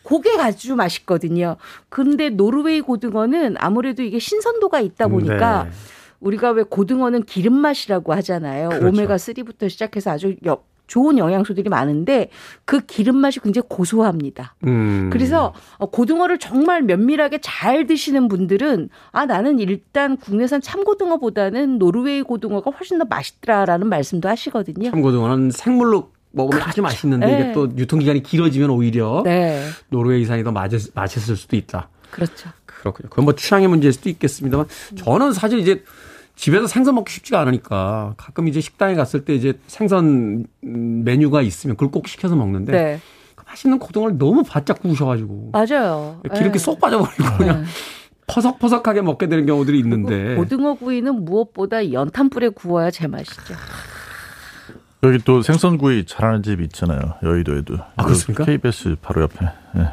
그게 아주 맛있거든요. 근데 노르웨이 고등어는 아무래도 이게 신선도가 있다 보니까 네. 우리가 왜 고등어는 기름 맛이라고 하잖아요. 그렇죠. 오메가 3부터 시작해서 아주 여- 좋은 영양소들이 많은데 그 기름 맛이 굉장히 고소합니다. 음. 그래서 어, 고등어를 정말 면밀하게 잘 드시는 분들은 아 나는 일단 국내산 참고등어보다는 노르웨이 고등어가 훨씬 더 맛있더라라는 말씀도 하시거든요. 참고등어는 생물로 먹으면 아주 맛있는데 이게 네. 또 유통기간이 길어지면 오히려 네, 노르웨이산이 더 맛있, 맛있을 수도 있다. 그렇죠. 그렇군요. 그건 뭐 취향의 문제일 수도 있겠습니다만 저는 사실 이제 집에서 생선 먹기 쉽지가 않으니까 가끔 이제 식당에 갔을 때 이제 생선 음, 메뉴가 있으면 그걸 꼭 시켜서 먹는데 네, 그 맛있는 고등어를 너무 바짝 구우셔가지고 맞아요. 기름기 네. 쏙 빠져버리고 그냥 퍼석퍼석하게 먹게 되는 경우들이 있는데 고등어 구이는 무엇보다 연탄불에 구워야 제맛이죠. 여기 또 생선구이 잘하는 집 있잖아요. 여의도에도. 아, 그렇습니까? KBS 바로 옆에. 예.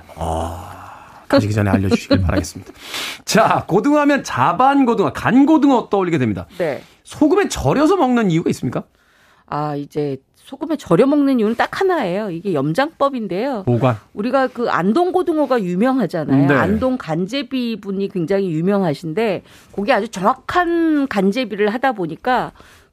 가시기 전에 알려주시길 (laughs) 바라겠습니다. 자, 고등어하면 자반 고등어, 간 고등어 떠올리게 됩니다. 네. 소금에 절여서 먹는 이유가 있습니까? 아 이제 소금에 절여 먹는 이유는 딱 하나예요. 이게 염장법인데요. 보관. 우리가 그 안동 고등어가 유명하잖아요. 네. 안동 간제비 분이 굉장히 유명하신데 거기 아주 정확한 간제비를 하다 보니까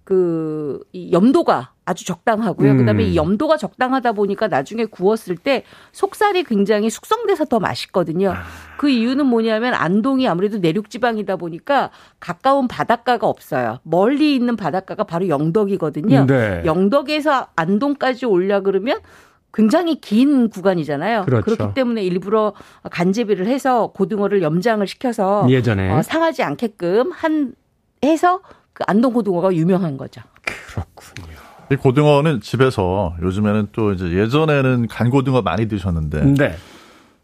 그이 염도가 아주 적당하고요. 음. 그다음에 이 염도가 적당하다 보니까 나중에 구웠을 때 속살이 굉장히 숙성돼서 더 맛있거든요. 그 이유는 뭐냐면 안동이 아무래도 내륙 지방이다 보니까 가까운 바닷가가 없어요. 멀리 있는 바닷가가 바로 영덕이거든요. 네. 영덕에서 안동까지 올려 그러면 굉장히 긴 구간이잖아요. 그렇죠. 기 때문에 일부러 간제비를 해서 고등어를 염장을 시켜서 예전에. 어, 상하지 않게끔 한 해서 그 안동 고등어가 유명한 거죠. 그렇군요. 이 고등어는 집에서 요즘에는 또 이제 예전에는 간 고등어 많이 드셨는데 네.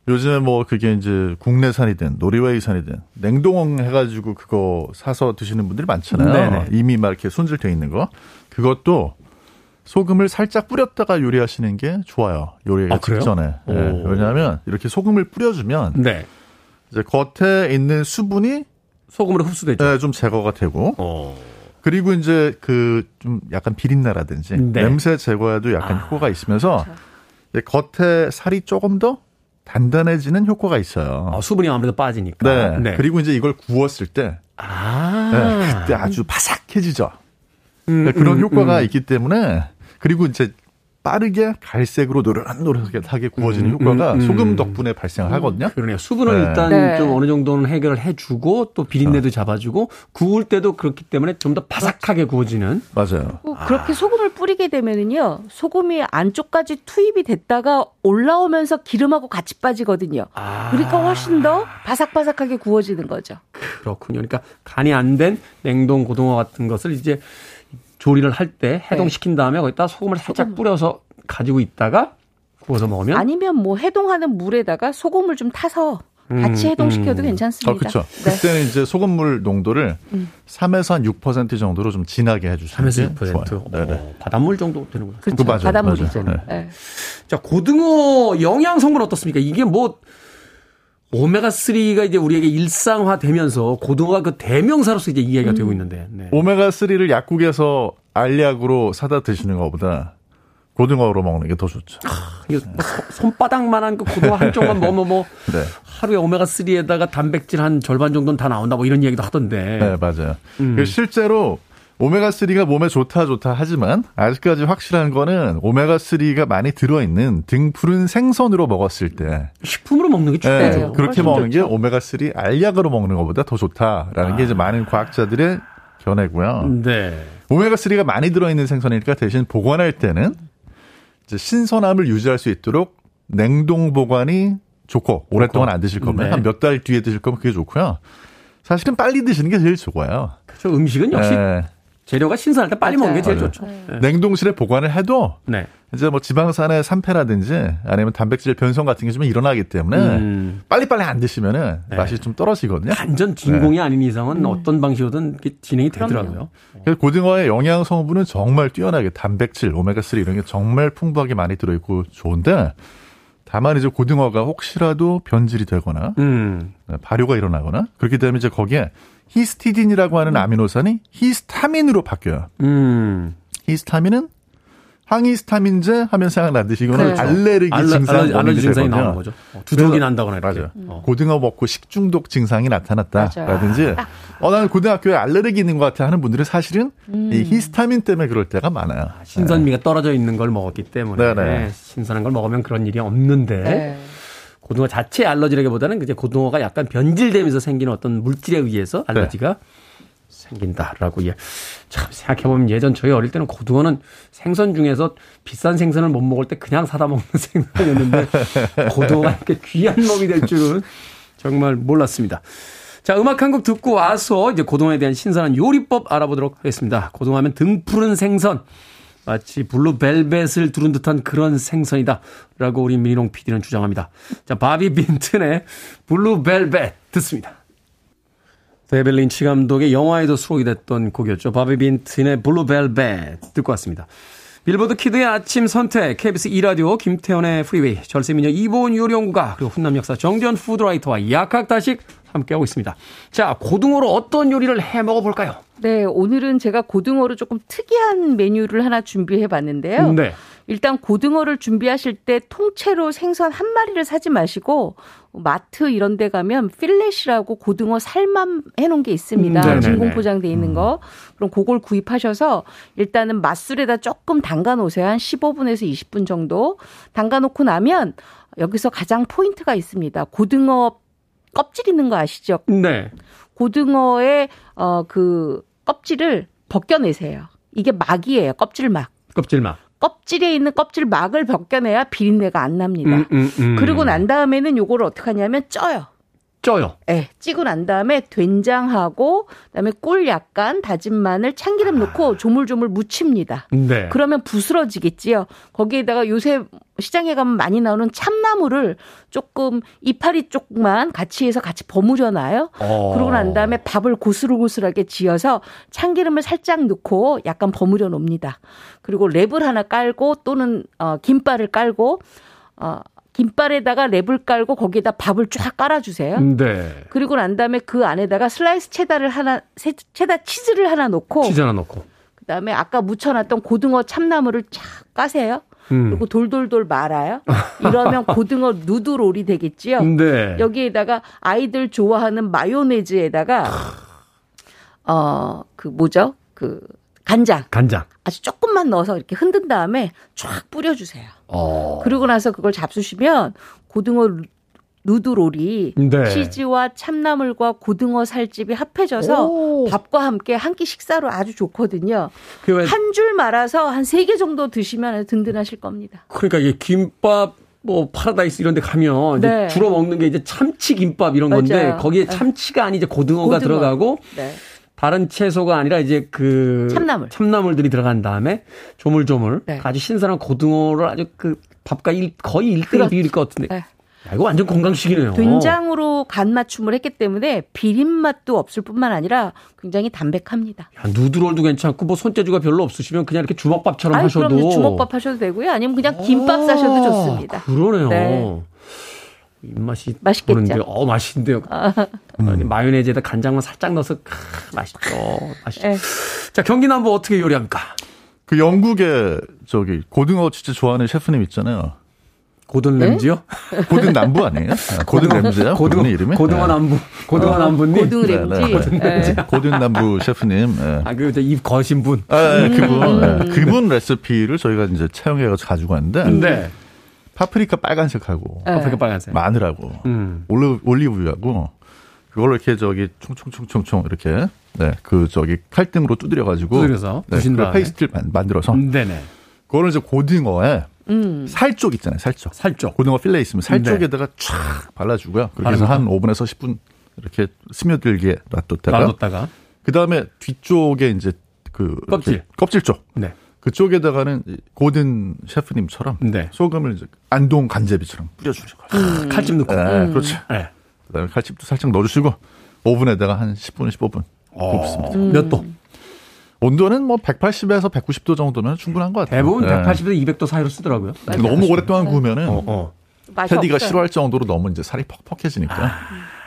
요즘에 뭐 그게 이제 국내산이든 노르웨이산이든 냉동 해가지고 그거 사서 드시는 분들이 많잖아요. 네네. 이미 막 이렇게 손질돼 있는 거. 그것도 소금을 살짝 뿌렸다가 요리하시는 게 좋아요. 요리 아? 직전에. 예. 오. 왜냐하면 이렇게 소금을 뿌려주면 네. 이제 겉에 있는 수분이 소금으로 흡수되죠. 예, 좀 제거가 되고 어. 그리고 이제 그 좀 약간 비린내라든지 네. 냄새 제거에도 약간 효과가 있으면서 이제 겉에 살이 조금 더 단단해지는 효과가 있어요. 어, 수분이 아무래도 빠지니까. 네. 그리고 이제 이걸 구웠을 때 아. 네, 그때 아주 바삭해지죠. 음, 네, 그런 음, 효과가 음. 있기 때문에 그리고 이제 빠르게 갈색으로 노릇노릇하게 구워지는 음, 효과가 음, 음. 소금 덕분에 발생을 하거든요. 그러네요. 수분을 네. 일단 네. 좀 어느 정도는 해결을 해주고 또 비린내도 잡아주고 구울 때도 그렇기 때문에 좀 더 바삭하게 구워지는. 맞아요. 꼭 그렇게 소금을 뿌리게 되면은요 소금이 안쪽까지 투입이 됐다가 올라오면서 기름하고 같이 빠지거든요. 아. 그러니까 훨씬 더 바삭바삭하게 구워지는 거죠. 그렇군요. 그러니까 간이 안 된 냉동 고등어 같은 것을 이제 조리를 할 때 해동시킨 다음에 거기다 소금을 살짝 뿌려서 가지고 있다가 구워서 먹으면 아니면 뭐 해동하는 물에다가 소금을 좀 타서 같이 음, 해동시켜도 음. 괜찮습니다. 어, 그렇죠. 네. 그때는 이제 소금물 농도를 음. 3에서 한 6% 정도로 좀 진하게 해주시는 3에서 게 6%. 좋아요. 네네. 어, 바닷물 정도 되는구나. 그렇죠. 맞아요. 바닷물이죠. 맞아요. 네. 자, 고등어 영양 성분 어떻습니까? 이게 뭐 오메가3가 이제 우리에게 일상화되면서 고등어가 그 대명사로서 이제 이해가 되고 있는데. 네. 오메가3를 약국에서 알약으로 사다 드시는 것보다 고등어로 먹는 게 더 좋죠. 이게 뭐 손- 손바닥만한 그 고등어 한 쪽만 먹으면 뭐 (laughs) 네. 하루에 오메가3에다가 단백질 한 절반 정도는 다 나온다 뭐 이런 이야기도 하던데. 네, 맞아요. 음. 그 실제로 오메가3가 몸에 좋다 좋다 하지만 아직까지 확실한 거는 오메가3가 많이 들어있는 등푸른 생선으로 먹었을 때 식품으로 먹는 게 네, 좋죠. 그렇게 훨씬 먹는 게 좋죠. 오메가3 알약으로 먹는 것보다 더 좋다라는 게 이제 많은 과학자들의 견해고요. 네. 오메가3가 많이 들어있는 생선이니까 대신 보관할 때는 신선함을 유지할 수 있도록 냉동 보관이 좋고 오랫동안 안 드실 거면 네. 한몇 달 뒤에 드실 거면 그게 좋고요. 사실은 빨리 드시는 게 제일 좋아요. 그렇죠. 음식은 역시 네. 재료가 신선할 때 빨리 먹는 게 제일 맞아요. 좋죠. 네. 냉동실에 보관을 해도 네. 이제 뭐 지방산의 산패라든지 아니면 단백질 변성 같은 게 좀 일어나기 때문에 음. 빨리빨리 안 드시면은 네. 맛이 좀 떨어지거든요. 완전 진공이 아닌 이상은 어떤 방식으로든 이게 진행이 되더라고요. 그래서 고등어의 영양 성분은 정말 뛰어나게 단백질, 오메가3 이런 게 정말 풍부하게 많이 들어있고 좋은데 다만 이제 고등어가 혹시라도 변질이 되거나 음. 네, 발효가 일어나거나 그렇기 때문에 이제 거기에 히스티딘이라고 하는 아미노산이 히스타민으로 바뀌어요. 음. 히스타민은 항히스타민제 하면 생각나듯이 이거는 그렇죠. 알레르기 알러, 증상 알러지 증상이 되거든요. 나오는 거죠. 어, 두둑이 그래서- 난다거나 이렇게. 맞아요. 어. 고등어 먹고 식중독 증상이. 나타났다라든지 어 나는 고등학교에 알레르기 있는 것 같아 하는 분들은 사실은 음. 이 히스타민 때문에 그럴 때가 많아요. 신선미가 떨어져 있는 걸 먹었기 때문에 네네. 신선한 걸 먹으면 그런 일이 없는데 네. 고등어 자체 알러지라기보다는 이제 고등어가 약간 변질되면서 생기는 어떤 물질에 의해서 알러지가 생긴다라고 예. 참 생각해보면 예전 저희 어릴 때는 고등어는 생선 중에서 비싼 생선을 못 먹을 때 그냥 사다 먹는 (laughs) 생선이었는데 고등어가 이렇게 귀한 놈이 될 줄은 정말 몰랐습니다. 자, 음악 한 곡 듣고 와서 이제 고등어에 대한 신선한 요리법 알아보도록 하겠습니다. 고등어 하면 등 푸른 생선. 마치 블루벨벳을 두른 듯한 그런 생선이다. 라고 우리 민희롱 PD는 주장합니다. 자, 바비 빈튼의 Blue Velvet 듣습니다. 데이비드 린치 감독의 영화에도 수록이 됐던 곡이었죠. 바비 빈튼의 Blue Velvet 듣고 왔습니다. 빌보드 키드의 아침 선택, KBS 2라디오, 김태훈의 프리웨이, 절세미녀 이보은 요리연구가, 그리고 훈남 약사 정재훈 food writer와 약학다식 함께하고 있습니다. 자, 고등어로 어떤 요리를 해 먹어볼까요? 네, 오늘은 제가 고등어로 조금 특이한 메뉴를 하나 준비해 봤는데요. 네. 일단 고등어를 준비하실 때 통째로 생선 한 마리를 사지 마시고 마트 이런 데 가면 fillet이라고 고등어 살만 해놓은 게 있습니다. 음. 진공 포장돼 있는 거. 그럼 그걸 구입하셔서 일단은 맛술에다 조금 담가 놓으세요. 한 15분에서 20분 정도. 담가 놓고 나면 여기서 가장 포인트가 있습니다. 고등어 껍질 있는 거 아시죠? 네. 고등어의 어 그 껍질을 벗겨내세요. 이게 막이에요. 껍질막. 껍질막. 껍질에 있는 껍질 막을 벗겨내야 비린내가 안 납니다. 음, 음, 음. 그리고 난 다음에는 요거를 어떻게 하냐면 쪄요. 쪄요. 예, 찌고 난 다음에 된장하고 그다음에 꿀 약간 다진 마늘 참기름 넣고 조물조물 무칩니다. 네. 그러면 부스러지겠지요. 거기에다가 요새 시장에 가면 많이 나오는 참나물을 조금 이파리 쪽만 같이 해서 같이 버무려 놔요. 어. 그러고 난 다음에 밥을 고스르고스르하게 지어서 참기름을 살짝 넣고 약간 버무려 놓습니다. 그리고 랩을 하나 깔고 또는 어 김발을 깔고 어 김발에다가 랩을 깔고 거기에다 밥을 쫙 깔아주세요. 네. 그리고 난 다음에 그 안에다가 슬라이스 체다를 하나 세- 체다 치즈를 하나 넣고 치즈 하나 넣고. 그 다음에 아까 무쳐놨던 고등어 참나물을 쫙 까세요. 음. 그리고 돌돌돌 말아요. 이러면 (laughs) 고등어 nude roll이 되겠지요. 네. 여기에다가 아이들 좋아하는 마요네즈에다가 어 그 뭐죠? 그 간장 간장. 아주 조금만 넣어서 이렇게 흔든 다음에 쫙 뿌려주세요. 어. 그러고 나서 그걸 잡수시면 고등어 루- nude roll이 네. 치즈와 참나물과 고등어 살집이 합해져서 오. 밥과 함께 한 끼 식사로 아주 좋거든요. 그 왜- 한줄 말아서 한 세 개 정도 드시면 든든하실 겁니다. 그러니까 이게 김밥 뭐 파라다이스 이런 데 가면 이제 네. 주로 먹는 게 이제 참치 김밥 이런 건데 맞아요. 거기에 네. 참치가 아니 이제 고등어가 고등어. 들어가고 네. 다른 채소가 아니라 이제 그 참나물. 참나물들이 들어간 다음에 조물조물 네. 아주 신선한 고등어를 아주 그 밥과 일, 거의 일대일. 비율일 것 같은데. 네. 야, 이거 완전 건강식이네요. 된장으로 간 맞춤을 했기 때문에 비린 맛도 없을 뿐만 아니라 굉장히 담백합니다. 야, 누드롤도 괜찮고 뭐 손재주가 별로 없으시면 그냥 이렇게 주먹밥처럼 아니, 하셔도 그럼 주먹밥 하셔도 되고요. 아니면 그냥 김밥 싸셔도 좋습니다. 그러네요. 네. 입맛이 맛있겠죠? 도는데, 어 맛있는데요. 아니, 마요네즈에다 간장만 살짝 넣어서 크, 맛있죠. 맛있죠. 네. 자 경기 남부 어떻게 요리합니까? 그 영국에 저기 고등어 진짜 좋아하는 셰프님 있잖아요. 고든 네? 램지요? 고든 남부 아니에요? (laughs) 아, 고든 램즈요? 고등어 그분 이름이? 고등어 네. 남부 고등어 남부님. 고등 네, 램지. 네, 네. 네. 고든 남부 (laughs) 셰프님. 예. 아, 그, 입 거신 분. 아, 예, 그분, 음. 예. 그분 레시피를 저희가 이제 차용해가지고 가지고 왔는데, 네. 파프리카 빨간색하고, 네. 파프리카 빨간색. 마늘하고, 음. 올리, 올리브유하고, 그걸로 이렇게 저기 총총총총총 이렇게, 네, 그 저기 칼등으로 두드려 가지고, 두드려서 네. 페이스트를 만- 만들어서, 네네. 그거를 이제 고등어에 음. 살쪽 있잖아요, 살 쪽. 살쪽. 고등어 fillet 있으면 살 네. 쪽에다가 촥 발라주고요. 그렇게 해서. 한 5분에서 10분 이렇게 스며들게 놔뒀다가, 놔뒀다가. 그 다음에 뒤쪽에 이제 그 껍질. 껍질 쪽 네. 그쪽에다가는 이 고든 셰프님처럼 네. 소금을 이제 안동 간제비처럼 뿌려주시고 음. 칼집 넣고. 네, 그렇죠. 네. 그다음에 칼집도 살짝 넣어주시고 오븐에다가 한 10분 15분 어. 굽습니다. 몇 도? 온도는 뭐 180에서 190도 정도면 충분한 것 같아요. 대부분 네. 180도 200도 사이로 쓰더라고요. 너무 오랫동안 구우면은 어, 어. 패디가 싫어할 정도로 너무 이제 살이 퍽퍽해지니까 아.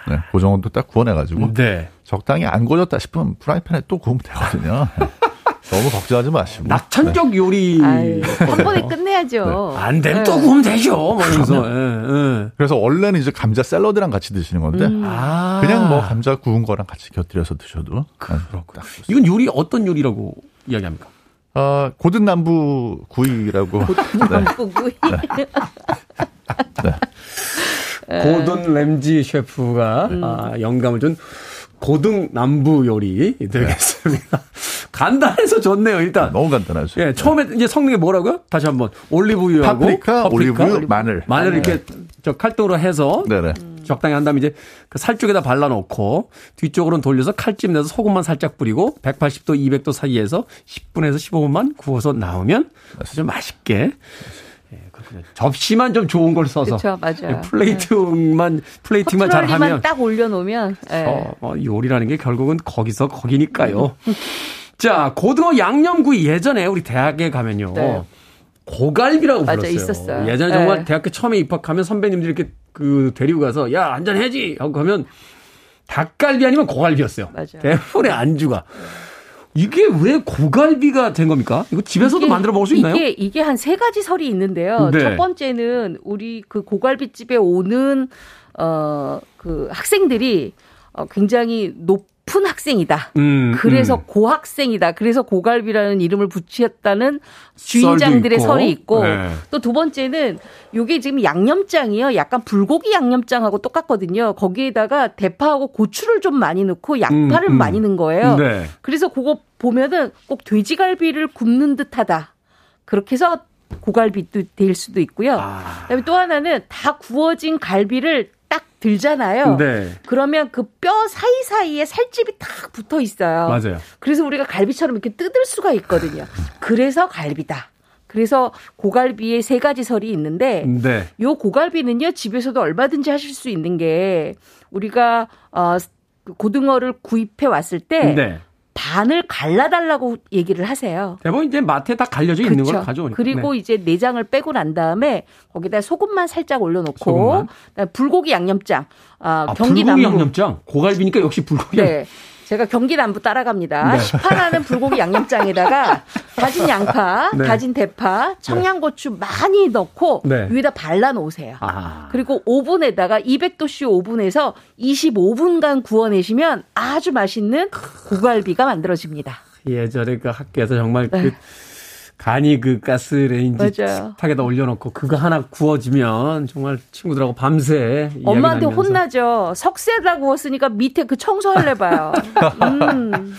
네, 그 정도 딱 구워내가지고 네. 적당히 안 구워졌다 싶으면 프라이팬에 또 구우면 되거든요. (laughs) 너무 걱정하지 마시고. 낙천적 네. 요리. 아유, 한 번에 끝내야죠. 네. 안 되면 네. 또 구우면 되죠. 그래서. 네, 그래서 원래는 이제 감자 샐러드랑 같이 드시는 건데 음. 아. 그냥 뭐 감자 구운 거랑 같이 곁들여서 드셔도. 그렇구나. 이건 요리 어떤 요리라고 이야기합니까? 어, 고든 남부 구이라고. (laughs) 고든 남부 구이. 네. 고든 램지 셰프가 음. 아, 영감을 준 고등 남부 요리 되겠습니다. 간단해서 좋네요, 일단. 너무 간단하죠. 예, 처음에 이제 성분이 뭐라고요? 다시 한번. 올리브유하고. 파프리카, 파프리카 올리브유, 마늘. 마늘 이렇게 저 칼등으로 해서. 네네. 적당히 한 다음에 이제 그 살 쪽에다 발라놓고 뒤쪽으로는 돌려서 칼집 내서 소금만 살짝 뿌리고 180도, 200도 사이에서 10분에서 15분만 구워서 나오면 아주 맛있게 예, 그렇군요. 접시만 좀 좋은 걸 써서. 그렇죠, 맞아요. 예, plating만 네. plating만 잘하면 딱 올려놓으면 네. 어, 어, 요리라는 게 결국은 거기서 거기니까요. (laughs) 자 고등어 양념구이 예전에 우리 대학에 가면요. 네. 고갈비라고 맞아, 불렀어요. 있었어요. 예전에 정말 네. 대학교 처음에 입학하면 선배님들이 이렇게 그 데리고 가서 야 한잔 해지 하고 가면 닭갈비 아니면 고갈비였어요. 맞아요. 대부분의 안주가. 이게 왜 고갈비가 된 겁니까? 이거 집에서도 이게, 만들어 먹을 수 있나요? 이게 이게 한 세 가지 설이 있는데요. 네. 첫 번째는 우리 그 고갈비집에 오는 어 그 학생들이 어 굉장히 높 높은 학생이다. 음, 그래서 음. 고학생이다. 그래서 고갈비라는 이름을 붙였다는 주인장들의. 설이 있고 네. 또두 번째는 요게 지금 양념장이요. 약간 불고기 양념장하고 똑같거든요. 거기에다가 대파하고 고추를 좀 많이 넣고 양파를 음, 음. 많이 넣은 거예요. 네. 그래서 그거 보면은 꼭 돼지갈비를 굽는 듯하다. 그렇게 해서 고갈비도 될 수도 있고요. 아. 그다음에 또 하나는 다 구워진 갈비를 딱 들잖아요. 네. 그러면 그 뼈 사이사이에 살집이 탁 붙어 있어요. 맞아요. 그래서 우리가 갈비처럼 이렇게 뜯을 수가 있거든요. 그래서 갈비다. 그래서 고갈비의 세 가지 설이 있는데 네. 요 고갈비는요 집에서도 얼마든지 하실 수 있는 게 우리가 어 고등어를 구입해 왔을 때 네. 반을 갈라달라고 얘기를 하세요. 대부분 이제 마트에 다 갈려져 있는 그렇죠. 걸 가져오니까. 그리고 네. 이제 내장을 빼고 난 다음에 거기다 소금만 살짝 올려놓고 소금만? 불고기 양념장, 아, 아 경기 불고기 남부. 양념장, 고갈비니까 역시 불고기. 네. 제가 경기 남부 따라갑니다. 네. 시판하는 불고기 양념장에다가 (laughs) 다진 양파, 네. 다진 대파, 청양고추 많이 넣고 네. 위에다 발라 놓으세요. 아. 그리고 오븐에다가 200도씨 오븐에서 25분간 구워내시면 아주 맛있는 고갈비가 만들어집니다. 예전에 그 학교에서 정말 그 네. 간이 그 가스레인지 식탁에다 올려놓고 그거 하나 구워지면 정말 친구들하고 밤새 엄마한테 혼나죠. 석쇠다 구웠으니까 밑에 그 청소할래 봐요. (laughs) 음.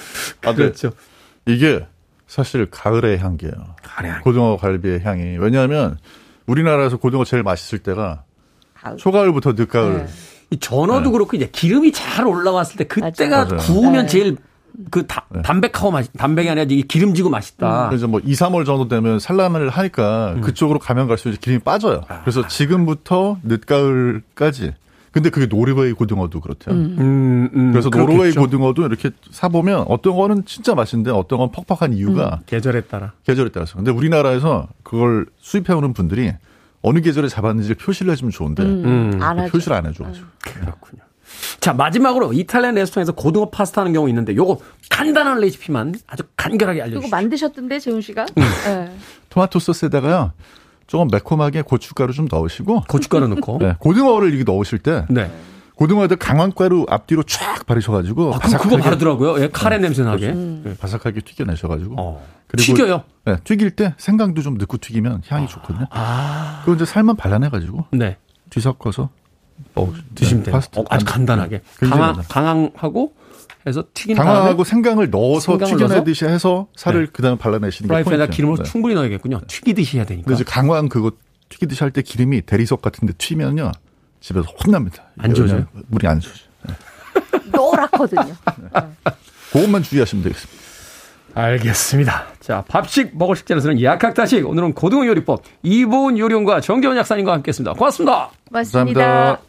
아, 그렇죠. 이게 사실 가을의 향기예요. 가을의 향기. 고등어 갈비의 향이. 왜냐하면 우리나라에서 고등어 제일 맛있을 때가 가을. 초가을부터 늦가을. 네. 이 전어도 네. 그렇고 이제 기름이 잘 올라왔을 때 그때가 맞아요. 구우면 네. 제일 그 다, 네. 담백하고 맛 담백이 아니라 이게 기름지고 맛있다. 음. 그래서 뭐 2, 3월 정도 되면 산란을 하니까 음. 그쪽으로 가면 갈수록 기름이 빠져요. 아. 그래서 지금부터 늦가을까지 근데 그게 노르웨이 고등어도 그렇대요. 음. 음, 음 그래서 그렇겠죠. 노르웨이 고등어도 이렇게 사 보면 어떤 거는 진짜 맛있는데 어떤 건 퍽퍽한 이유가 음. 계절에 따라. 계절에 따라서. 근데 우리나라에서 그걸 수입해 오는 분들이 어느 계절에 잡았는지 표시를 해주면 좋은데 음. 그 표시를 안 해줘가지고. 그렇군요. 자, 마지막으로 이탈리안 레스토랑에서 고등어 파스타 하는 경우 있는데 요거 간단한 레시피만 아주 간결하게 알려 주시죠. 이거 만드셨던데, 재훈 씨가? 응. 네. 토마토 소스에다가요. 조금 매콤하게 고춧가루 좀 넣으시고 고춧가루 넣고 네, 고등어를 이게 넣으실 때 네. 고등어에다 강황가루 앞뒤로 쫙 바르셔가지고 아, 바삭하게 그거 바르더라고요. 예, 카레 네. 냄새 나게 음. 네, 바삭하게 튀겨내셔가지고 어. 그리고 튀겨요. 네, 튀길 때 생강도 좀 넣고 튀기면 향이 아. 좋거든요. 아. 그거 이제 살만 발라내가지고 네. 뒤섞어서 어, 드시면 돼요. 어, 아주 간단하게. 강황, 강황하고 해서 튀긴 강황하고 생강을 넣어서 튀겨내듯이 해서 살을 네. 그다음에 발라내시는 게 프라이팬에다 기름을 네. 충분히 넣어야겠군요. 튀기듯이 해야 되니까. 이제 강황 그거 튀기듯이 할 때 기름이 대리석 같은데 튀면요 집에서 혼납니다. 안 좋아져요? 물이 안 쏘죠. 네. (laughs) 노랗거든요. 네. 그것만 주의하시면 되겠습니다. 알겠습니다. 자, 밥식 먹을 식재로서는 약학다식. 오늘은 고등어 요리법 이보은 요리원과 정재원 약사님과 함께했습니다. 고맙습니다. 고맙습니다. 감사합니다.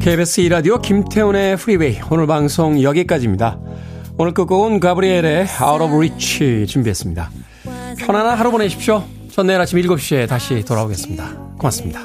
KBS 2라디오 김태훈의 프리웨이 오늘 방송 여기까지입니다. 오늘 끝곡은 가브리엘의 Out of Reach 준비했습니다. 편안한 하루 보내십시오. 전 내일 아침 7시에 다시 돌아오겠습니다. 고맙습니다.